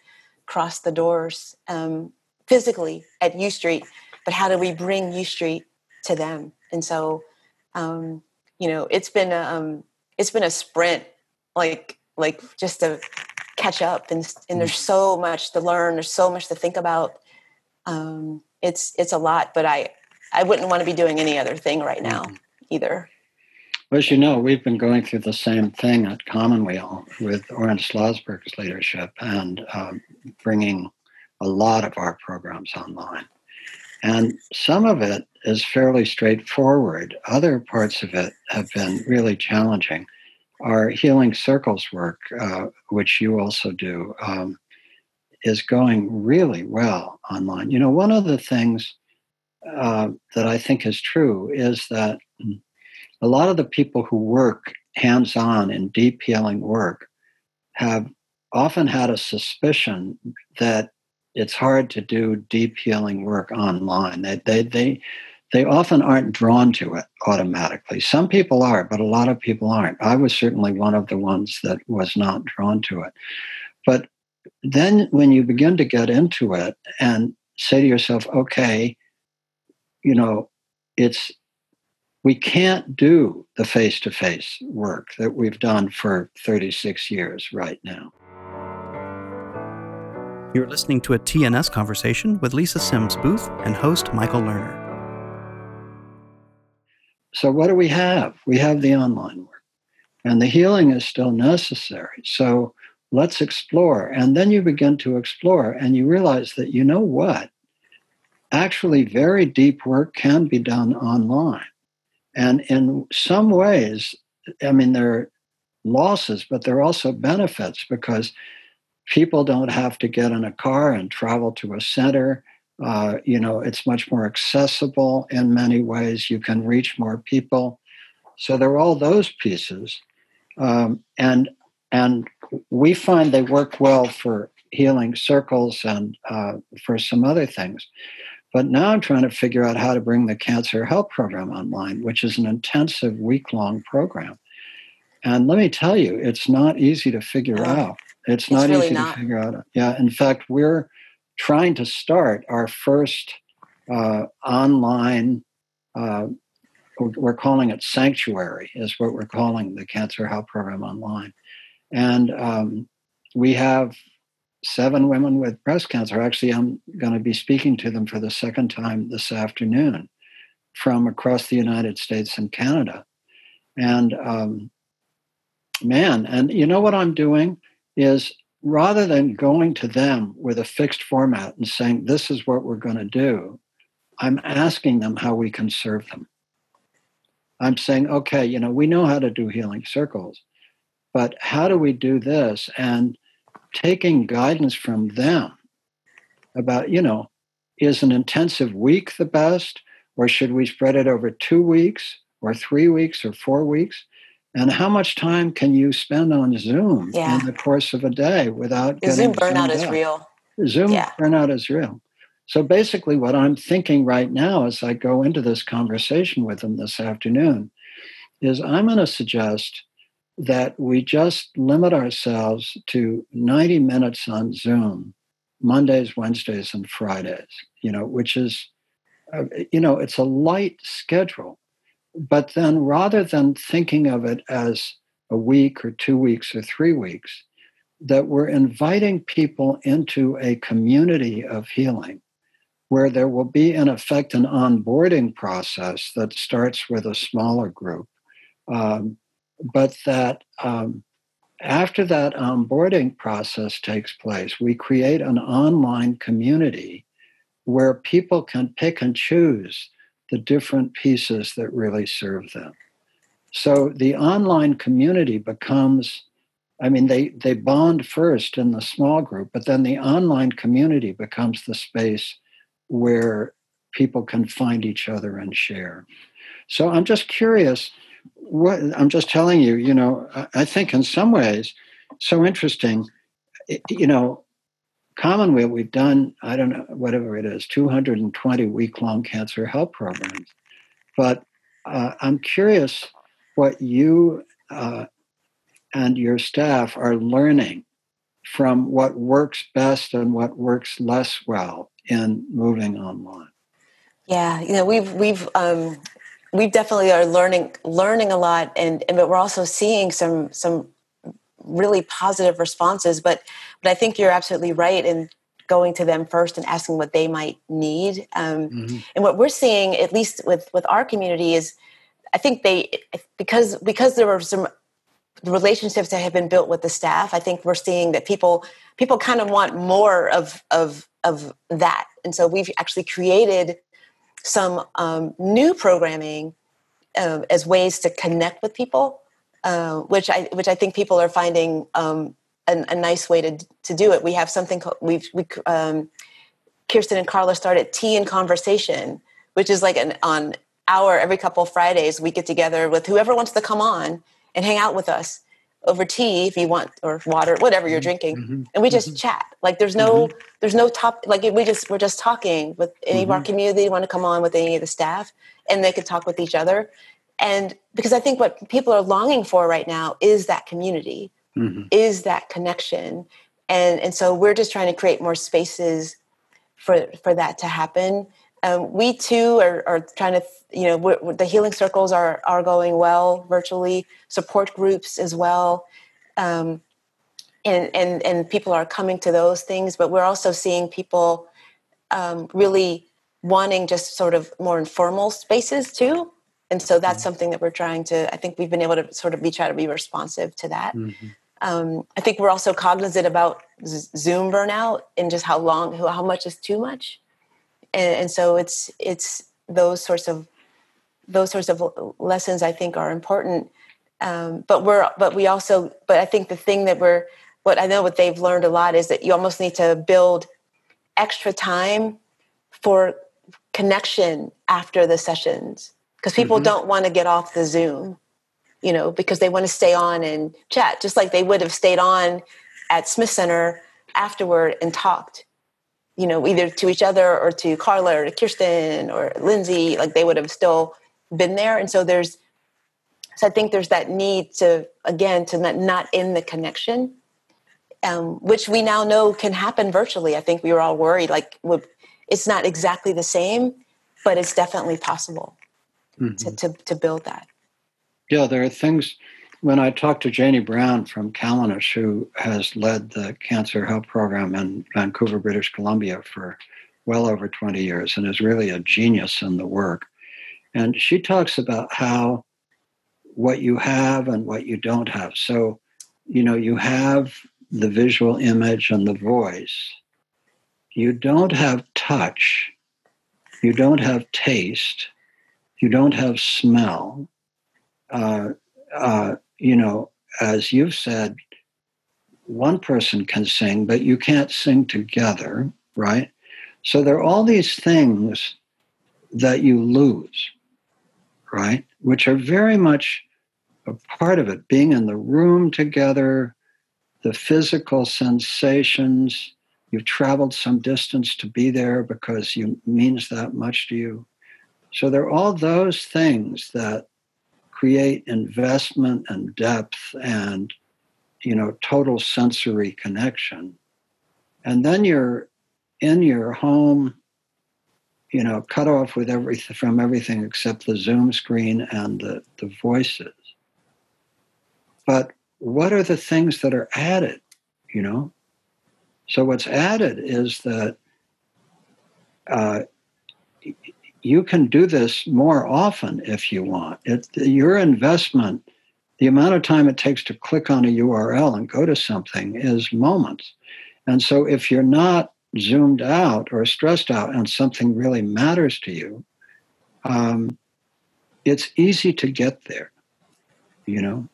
cross the doors um, physically at U Street? But how do we bring U Street to them? And so, um, you know, it's been a, um, it's been a sprint, like like just to catch up and and there's mm. so much to learn there's so much to think about um, it's it's a lot but i i wouldn't want to be doing any other thing right now mm. either well, as you know, we've been going through the same thing at Commonweal with Oren Slozberg's leadership and um, bringing a lot of our programs online. And some of it is fairly straightforward. Other parts of it have been really challenging our healing circles work, uh, which you also do, um, is going really well online. You know, one of the things uh, that I think is true is that a lot of the people who work hands on in deep healing work have often had a suspicion that it's hard to do deep healing work online. They, they, they, they often aren't drawn to it automatically. Some people are, but a lot of people aren't. I was certainly one of the ones that was not drawn to it. But then when you begin to get into it and say to yourself, okay, you know, it's we can't do the face to face work that we've done for 36 years right now. You're listening to a TNS conversation with Lisa Sims Booth and host Michael Lerner. So, what do we have? We have the online work, and the healing is still necessary. So, let's explore. And then you begin to explore, and you realize that you know what? Actually, very deep work can be done online. And in some ways, I mean, there are losses, but there are also benefits because people don't have to get in a car and travel to a center uh, you know, it's much more accessible in many ways. You can reach more people. So there are all those pieces, um, and and we find they work well for healing circles and uh, for some other things. But now I'm trying to figure out how to bring the cancer help program online, which is an intensive week long program. And let me tell you, it's not easy to figure out. It's, it's not really easy not. to figure out. Yeah, in fact, we're trying to start our first uh, online, uh, we're calling it Sanctuary, is what we're calling the Cancer Help Program online. And um, we have seven women with breast cancer. Actually, I'm going to be speaking to them for the second time this afternoon from across the United States and Canada. And um, man, and you know what I'm doing is rather than going to them with a fixed format and saying, this is what we're going to do, I'm asking them how we can serve them. I'm saying, okay, you know, we know how to do healing circles, but how do we do this? And taking guidance from them about, you know, is an intensive week the best? Or should we spread it over two weeks or three weeks or four weeks? And how much time can you spend on Zoom yeah. in the course of a day without the Zoom burnout is real. Zoom yeah. burnout is real. So basically, what I'm thinking right now as I go into this conversation with them this afternoon is I'm going to suggest that we just limit ourselves to 90 minutes on Zoom, Mondays, Wednesdays, and Fridays, you know, which is, uh, you know, it's a light schedule. But then rather than thinking of it as a week or two weeks or three weeks, that we're inviting people into a community of healing where there will be, in effect, an onboarding process that starts with a smaller group. Um, but that um, after that onboarding process takes place, we create an online community where people can pick and choose the different pieces that really serve them. So the online community becomes, I mean, they, they bond first in the small group, but then the online community becomes the space where people can find each other and share. So I'm just curious what I'm just telling you, you know, I think in some ways, so interesting, you know, Commonweal, we've done, I don't know, whatever it is, 220 week long cancer help programs. But uh, I'm curious what you uh, and your staff are learning from what works best and what works less well in moving online. Yeah, you know, we've we've um, we definitely are learning learning a lot, and, and but we're also seeing some some really positive responses. But but I think you're absolutely right in going to them first and asking what they might need. Um, mm-hmm. And what we're seeing, at least with with our community, is I think they because because there were some relationships that have been built with the staff. I think we're seeing that people people kind of want more of of of that, and so we've actually created some um, new programming uh, as ways to connect with people, uh, which I which I think people are finding um, a, a, nice way to to do it. We have something called we've we um, Kirsten and Carla started Tea and Conversation, which is like an on hour every couple Fridays. We get together with whoever wants to come on and hang out with us over tea if you want or water whatever you're mm-hmm. drinking mm-hmm. and we just mm-hmm. chat like there's no mm-hmm. there's no top like we just we're just talking with any of our mm-hmm. community want to come on with any of the staff and they could talk with each other and because i think what people are longing for right now is that community mm-hmm. is that connection and and so we're just trying to create more spaces for for that to happen um, we too are, are, trying to, you know, the healing circles are are going well virtually. Support groups as well, um, and and and people are coming to those things. But we're also seeing people um, really wanting just sort of more informal spaces too. And so that's mm-hmm. something that we're trying to. I think we've been able to sort of be try to be responsive to that. Mm-hmm. Um, I think we're also cognizant about Zoom burnout and just how long, how much is too much and, and so it's it's those sorts of those sorts of lessons I think are important. Um, but we're but we also but I think the thing that we're what I know what they've learned a lot is that you almost need to build extra time for connection after the sessions because people mm-hmm. don't want to get off the Zoom, you know, because they want to stay on and chat just like they would have stayed on at Smith Center afterward and talked you know, either to each other or to Carla or to Kirsten or Lindsay, like they would have still been there. And so there's, so I think there's that need to, again, to not, not end the connection, um, which we now know can happen virtually. I think we were all worried, like, it's not exactly the same, but it's definitely possible mm-hmm. to, to, to build that. Yeah, there are things when I talked to Janie Brown from Callanish, who has led the cancer help program in Vancouver, British Columbia for well over 20 years and is really a genius in the work. And she talks about how what you have and what you don't have. So, you know, you have the visual image and the voice. You don't have touch. You don't have taste. You don't have smell. Uh, uh, you know, as you've said, one person can sing, but you can't sing together, right? So there are all these things that you lose, right? Which are very much a part of it being in the room together, the physical sensations. You've traveled some distance to be there because it means that much to you. So there are all those things that create investment and depth and you know total sensory connection. And then you're in your home you know cut off with everything from everything except the zoom screen and the, the voices. But what are the things that are added you know? So what's added is that uh, you can do this more often if you want. It, your investment the amount of time it takes to click on a url and go to something is moments. And so if you're not zoomed out or stressed out and something really matters to you um, it's easy to get there you know?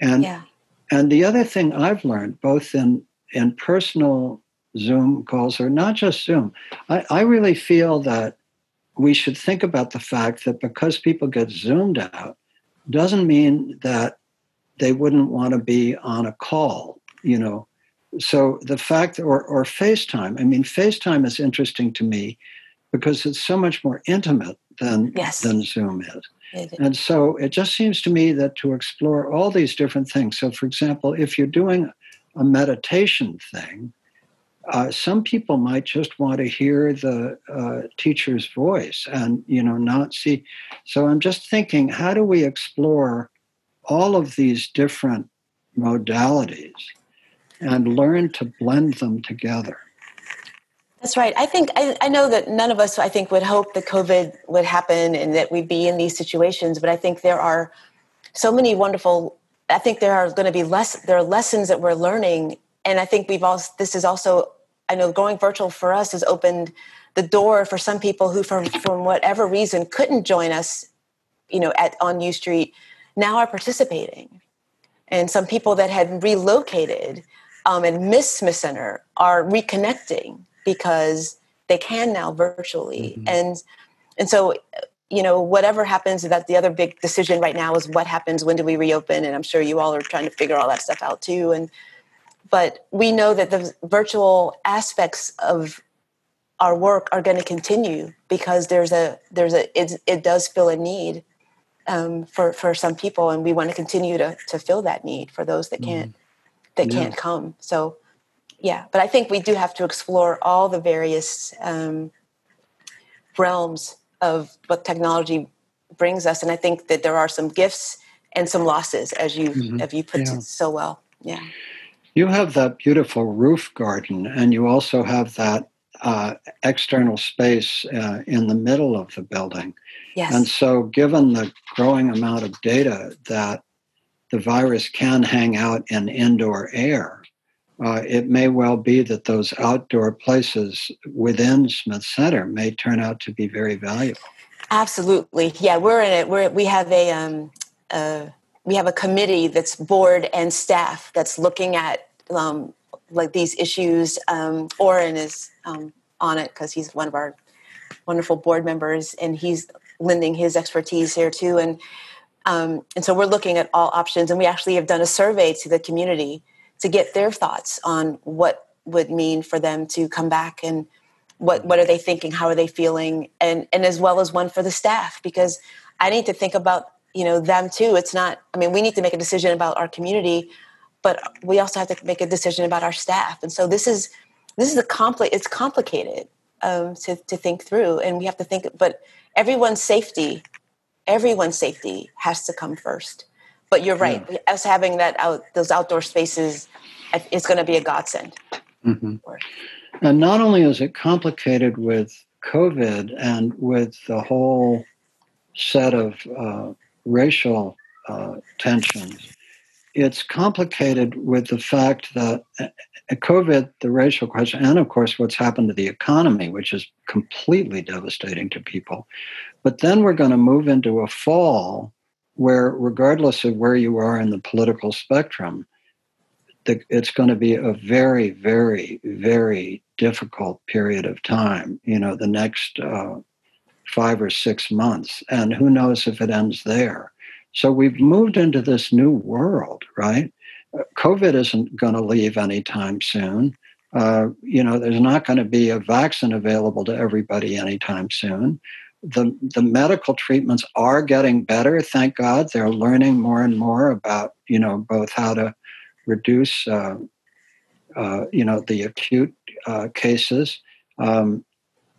And yeah. and the other thing i've learned both in in personal zoom calls or not just zoom i, I really feel that we should think about the fact that because people get zoomed out doesn't mean that they wouldn't want to be on a call you know so the fact or or FaceTime, I mean, FaceTime is interesting to me because it's so much more intimate than yes. than Zoom is. And so it just seems to me that to explore all these different things. So, for example, if you're doing a meditation thing, uh, some people might just want to hear the uh, teacher's voice and you know not see. So I'm just thinking, how do we explore all of these different modalities and learn to blend them together. That's right. I think I, I, know that none of us, I think, would hope that COVID would happen and that we'd be in these situations. But I think there are so many wonderful. I think there are going to be less. There are lessons that we're learning, and I think we've all. This is also. I know going virtual for us has opened the door for some people who, from from whatever reason, couldn't join us. You know, at on U Street, now are participating, and some people that had relocated um, and Miss Smith Center are reconnecting because they can now virtually. Mm-hmm. And and so you know whatever happens that the other big decision right now is what happens when do we reopen and i'm sure you all are trying to figure all that stuff out too and but we know that the virtual aspects of our work are going to continue because there's a there's a it, it does fill a need um, for for some people and we want to continue to to fill that need for those that can't mm that yeah. can't come. So, yeah, but I think we do have to explore all the various um, realms of what technology brings us, and I think that there are some gifts and some losses, as you mm-hmm. as you put yeah. it so well. Yeah. You have that beautiful roof garden, and you also have that uh, external space uh, in the middle of the building. Yes. And so, given the growing amount of data that the virus can hang out in indoor air, uh, it may well be that those outdoor places within Smith Center may turn out to be very valuable. Absolutely, yeah. We're in it. We're we have a um, uh, we have a committee that's board and staff that's looking at um, like these issues. Um, Oren is um, on it because he's one of our wonderful board members, and he's lending his expertise here too. And um, and so we're looking at all options, and we actually have done a survey to the community to get their thoughts on what would mean for them to come back and what what are they thinking, how are they feeling, and and as well as one for the staff because I need to think about you know them too. It's not. I mean, we need to make a decision about our community, but we also have to make a decision about our staff. And so this is this is a compli- It's complicated um, to to think through, and we have to think. But everyone's safety everyone's safety has to come first. But you're right. Yeah. Us having that out, those outdoor spaces, it's going to be a godsend. Mm-hmm. And not only is it complicated with COVID and with the whole set of uh, racial uh, tensions, it's complicated with the fact that uh, COVID, the racial question, and of course what's happened to the economy, which is completely devastating to people. But then we're going to move into a fall where, regardless of where you are in the political spectrum, the, it's going to be a very, very, very difficult period of time. You know, the next uh, five or six months, and who knows if it ends there. So we've moved into this new world, right? COVID isn't going to leave anytime soon. Uh, you know, there's not going to be a vaccine available to everybody anytime soon. The, the medical treatments are getting better, thank God. They're learning more and more about, you know, both how to reduce, uh, uh, you know, the acute uh, cases. Um,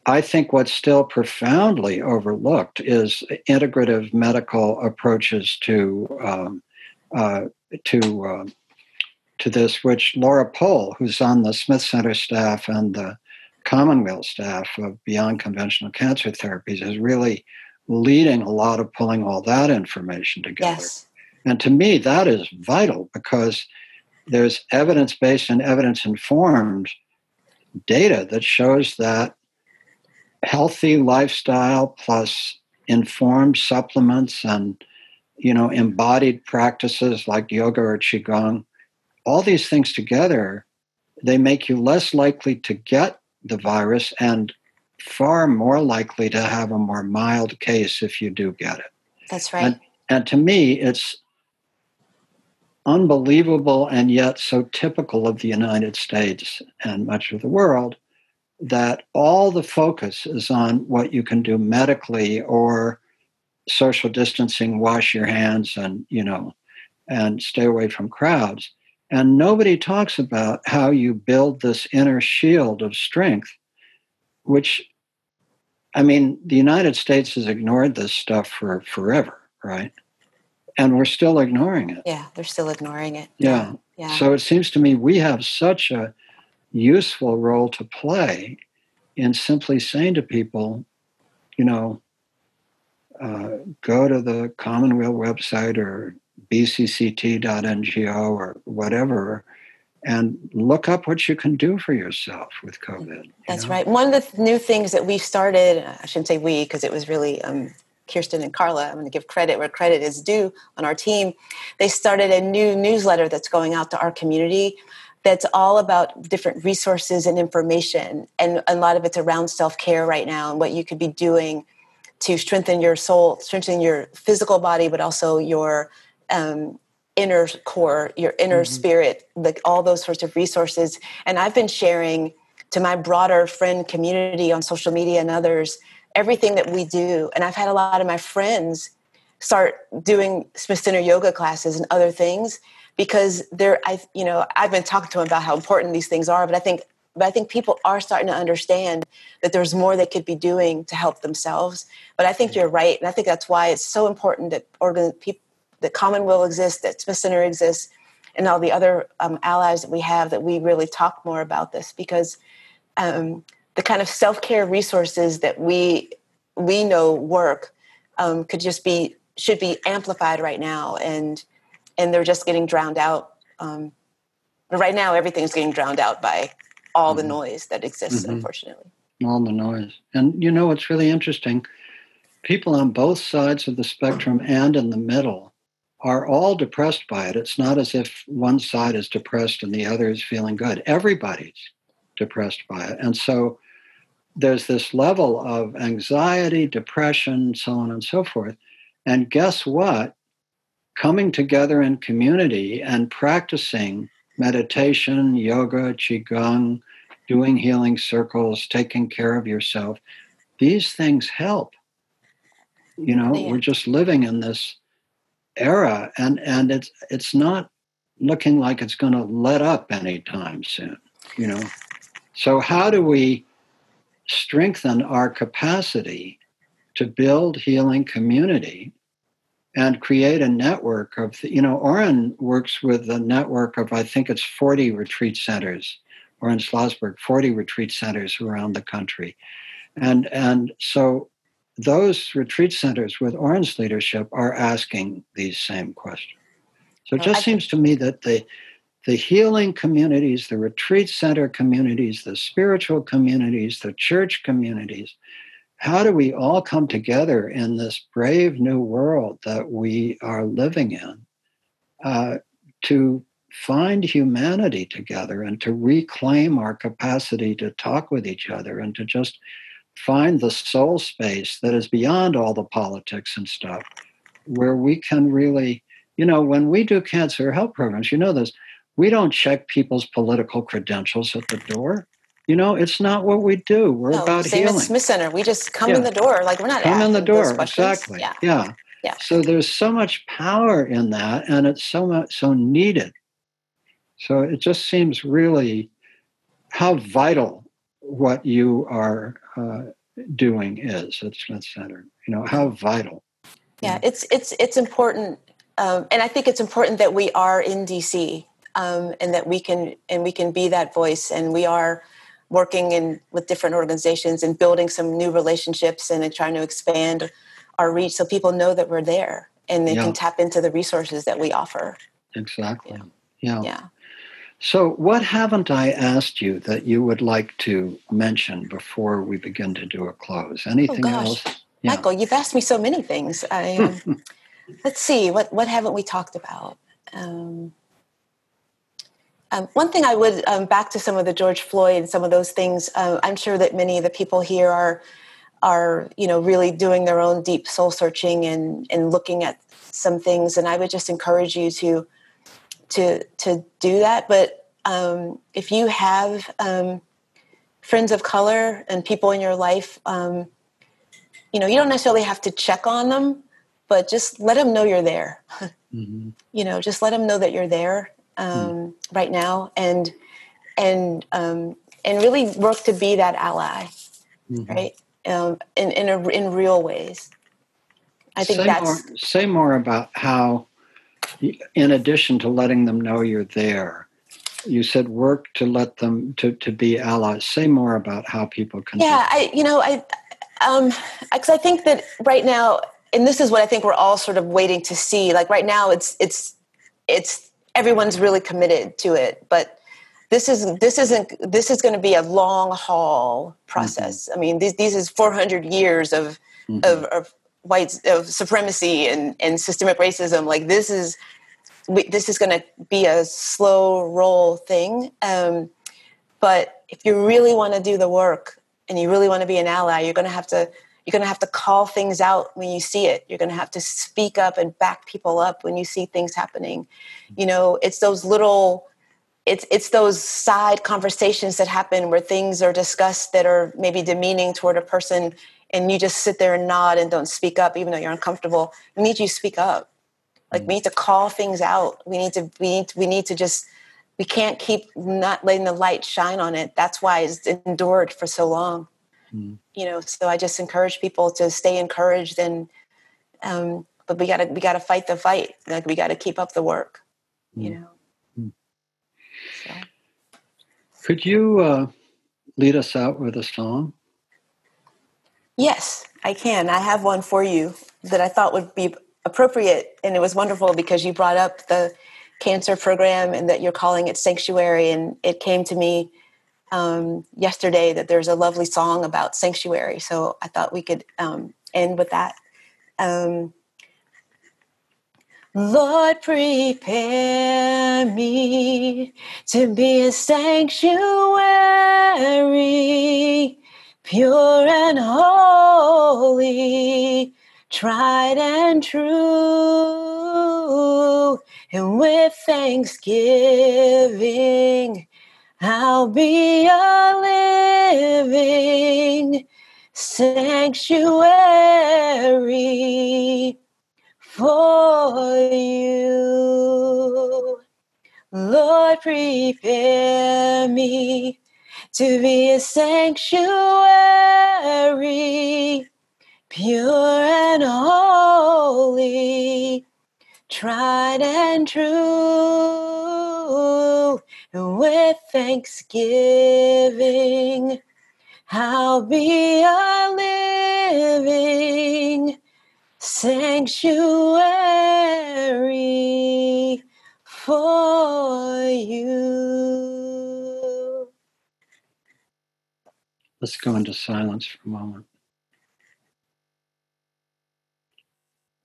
I think what's still profoundly overlooked is integrative medical approaches to um, uh, to uh, to this, which Laura Pole, who's on the Smith Center staff and the Commonweal staff of Beyond Conventional Cancer Therapies, is really leading a lot of pulling all that information together. Yes. And to me, that is vital because there's evidence based and evidence informed data that shows that healthy lifestyle plus informed supplements and you know embodied practices like yoga or qigong all these things together, they make you less likely to get the virus and far more likely to have a more mild case if you do get it. That's right. And, and to me, it's unbelievable and yet so typical of the United States and much of the world that all the focus is on what you can do medically or social distancing, wash your hands and, you know, and stay away from crowds. And nobody talks about how you build this inner shield of strength, which, I mean, the United States has ignored this stuff for forever, right? And we're still ignoring it. Yeah, they're still ignoring it. Yeah. Yeah. So it seems to me we have such a useful role to play in simply saying to people, you know, uh, go to the Commonweal website or bcct.ngo or whatever and look up what you can do for yourself with COVID. That's know? right. One of the new things that we've started, I shouldn't say we, because it was really um, Kirsten and Carla. I'm going to give credit where credit is due on our team. They started a new newsletter that's going out to our community that's all about different resources and information. And a lot of it's around self care right now and what you could be doing to strengthen your soul, strengthen your physical body, but also your um, inner core, your inner mm-hmm. spirit, like all those sorts of resources. And I've been sharing to my broader friend community on social media and others everything that we do. And I've had a lot of my friends start doing Smith Center yoga classes and other things because they're I you know I've been talking to them about how important these things are, but I think but I think people are starting to understand that there's more they could be doing to help themselves. But I think you're right, and I think that's why it's so important that organ people that Commonweal exists, that Smith Center exists, and all the other um, allies that we have that we really talk more about this because um, the kind of self-care resources that we we know work um, could just be should be amplified right now and and they're just getting drowned out um, right now everything's getting drowned out by all mm-hmm. the noise that exists mm-hmm. unfortunately all the noise and you know what's really interesting people on both sides of the spectrum and in the middle are all depressed by it. It's not as if one side is depressed and the other is feeling good. Everybody's depressed by it. And so there's this level of anxiety, depression, so on and so forth. And guess what? Coming together in community and practicing meditation, yoga, qigong, doing healing circles, taking care of yourself, these things help. You know, yeah. we're just living in this era, and and it's it's not looking like it's going to let up anytime soon. You know, so how do we strengthen our capacity to build healing community and create a network of you know Oren works with a network of I think it's 40 retreat centers Oren Slozberg 40 retreat centers around the country and and so those retreat centers with Oren's leadership are asking these same questions. So it just seems to me that the the healing communities, the retreat center communities, the spiritual communities, the church communities, how do we all come together in this brave new world that we are living in uh, to find humanity together and to reclaim our capacity to talk with each other and to just find the soul space that is beyond all the politics and stuff, where we can really, you know, when we do cancer health programs, you know this, we don't check people's political credentials at the door. You know, it's not what we do. We're no, about same healing. At Smith Center, we just come yeah. in the door. Like we're not come in the door. Exactly. Yeah. yeah. Yeah. So there's so much power in that, and it's so much so needed. So it just seems really how vital what you are uh, doing is at Smith Center. You know how vital. Yeah, it's it's it's important, um, and I think it's important that we are in DC um, and that we can and we can be that voice, and we are working in with different organizations and building some new relationships and trying to expand our reach so people know that we're there and they yeah. can tap into the resources that we offer. Exactly. Yeah. yeah. yeah. So, what haven't I asked you that you would like to mention before we begin to do a close? Anything oh, else? Yeah. Michael, you've asked me so many things. I, let's see, what, what haven't we talked about? Um, um, one thing I would, um, back to some of the George Floyd and some of those things, uh, I'm sure that many of the people here are, are you know, really doing their own deep soul searching and, and looking at some things. And I would just encourage you to to to do that. But um, if you have um, friends of color and people in your life, um, you know, you don't necessarily have to check on them, but just let them know you're there. mm-hmm. You know, just let them know that you're there mm right now, and and um, and really work to be that ally, mm-hmm. right? Um, in in a, in real ways. I think say that's more, say more about how in addition to letting them know you're there, you said work to let them to, to be allies. Say more about how people can. Yeah, I you know I um because I think that right now, and this is what I think we're all sort of waiting to see. Like right now, it's it's it's everyone's really committed to it, but this is this isn't this is going to be a long haul process. Mm-hmm. I mean, these these is 400 years of mm-hmm. of, of white of supremacy and, and systemic racism like this is this is going to be a slow roll thing um, but if you really want to do the work and you really want to be an ally you're going to have to you're going to have to call things out when you see it. You're going to have to speak up and back people up when you see things happening. You know it's those little it's it's those side conversations that happen where things are discussed that are maybe demeaning toward a person and you just sit there and nod and don't speak up even though you're uncomfortable. We need you to speak up. Like we mm. need to call things out. We need to we need to, we need to just we can't keep not letting the light shine on it. That's why it's endured for so long mm. you know so i just encourage people to stay encouraged and um but we gotta we gotta fight the fight like we gotta keep up the work mm. you know mm. so. could you uh, lead us out with a song Yes, I can. I have one for you that I thought would be appropriate. And it was wonderful because you brought up the cancer program and that you're calling it Sanctuary. And it came to me um, yesterday that there's a lovely song about sanctuary. So I thought we could um, end with that. Um, Lord, prepare me to be a sanctuary pure and holy, tried and true. And with thanksgiving, I'll be a living sanctuary for you. Lord, prepare me to be a sanctuary, pure and holy, tried and true, with thanksgiving, I'll be a living sanctuary for you. Let's go into silence for a moment.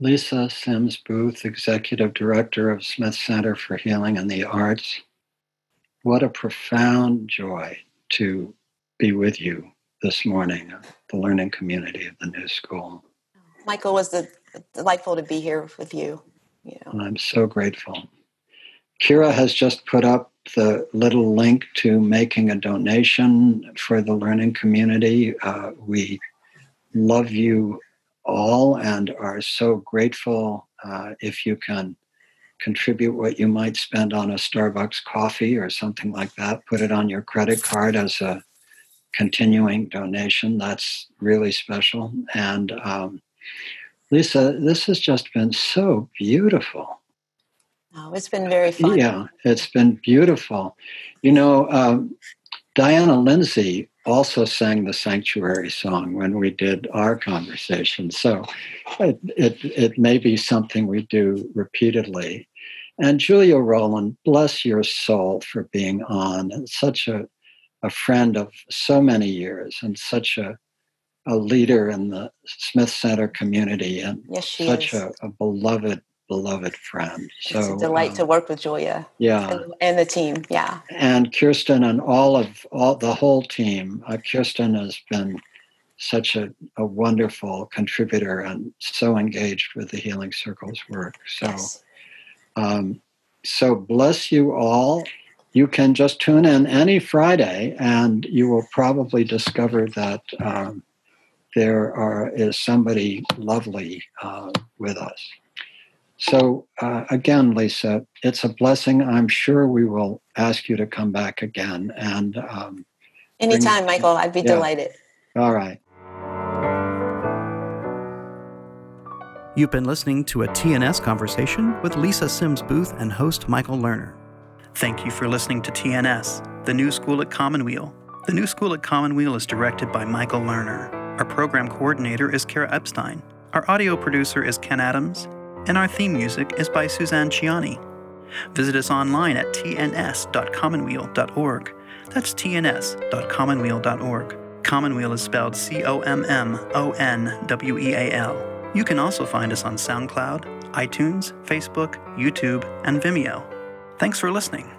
Lisa Sims Booth, Executive Director of Smith Center for Healing and the Arts. What a profound joy to be with you this morning, the learning community of the new school. Michael, was the, delightful to be here with you. you know. And I'm so grateful. Kira has just put up the little link to making a donation for the learning community. Uh, we love you all and are so grateful uh, if you can contribute what you might spend on a Starbucks coffee or something like that. Put it on your credit card as a continuing donation. That's really special. And um, Lisa, this has just been so beautiful. Oh, it's been very fun. Yeah, it's been beautiful. You know, um, Diana Lindsay also sang the sanctuary song when we did our conversation. So it, it, it may be something we do repeatedly. And Julia Rowland, bless your soul for being on. Such a, a friend of so many years and such a, a leader in the Smith Center community and yes, such a, a, beloved, beloved friend. So it's a delight um, to work with Julia. Yeah. And, and, the team. Yeah. And Kirsten and all of all the whole team. Uh, Kirsten has been such a, a wonderful contributor and so engaged with the Healing Circles work. So yes. Um, so bless you all. You can just tune in any Friday, and you will probably discover that um, there are, is somebody lovely uh, with us. So uh, again, Lisa, it's a blessing. I'm sure we will ask you to come back again. And um, anytime, Michael, I'd be yeah. delighted. All right. You've been listening to a TNS conversation with Lisa Sims Booth and host Michael Lerner. Thank you for listening to TNS, the new school at Commonweal. The new school at Commonweal is directed by Michael Lerner. Our program coordinator is Kara Epstein. Our audio producer is Ken Adams. And our theme music is by Suzanne Ciani. Visit us online at tns.commonweal.org. That's tns.commonweal.org. Commonweal is spelled C O M M O N W E A L. You can also find us on SoundCloud, iTunes, Facebook, YouTube, and Vimeo. Thanks for listening.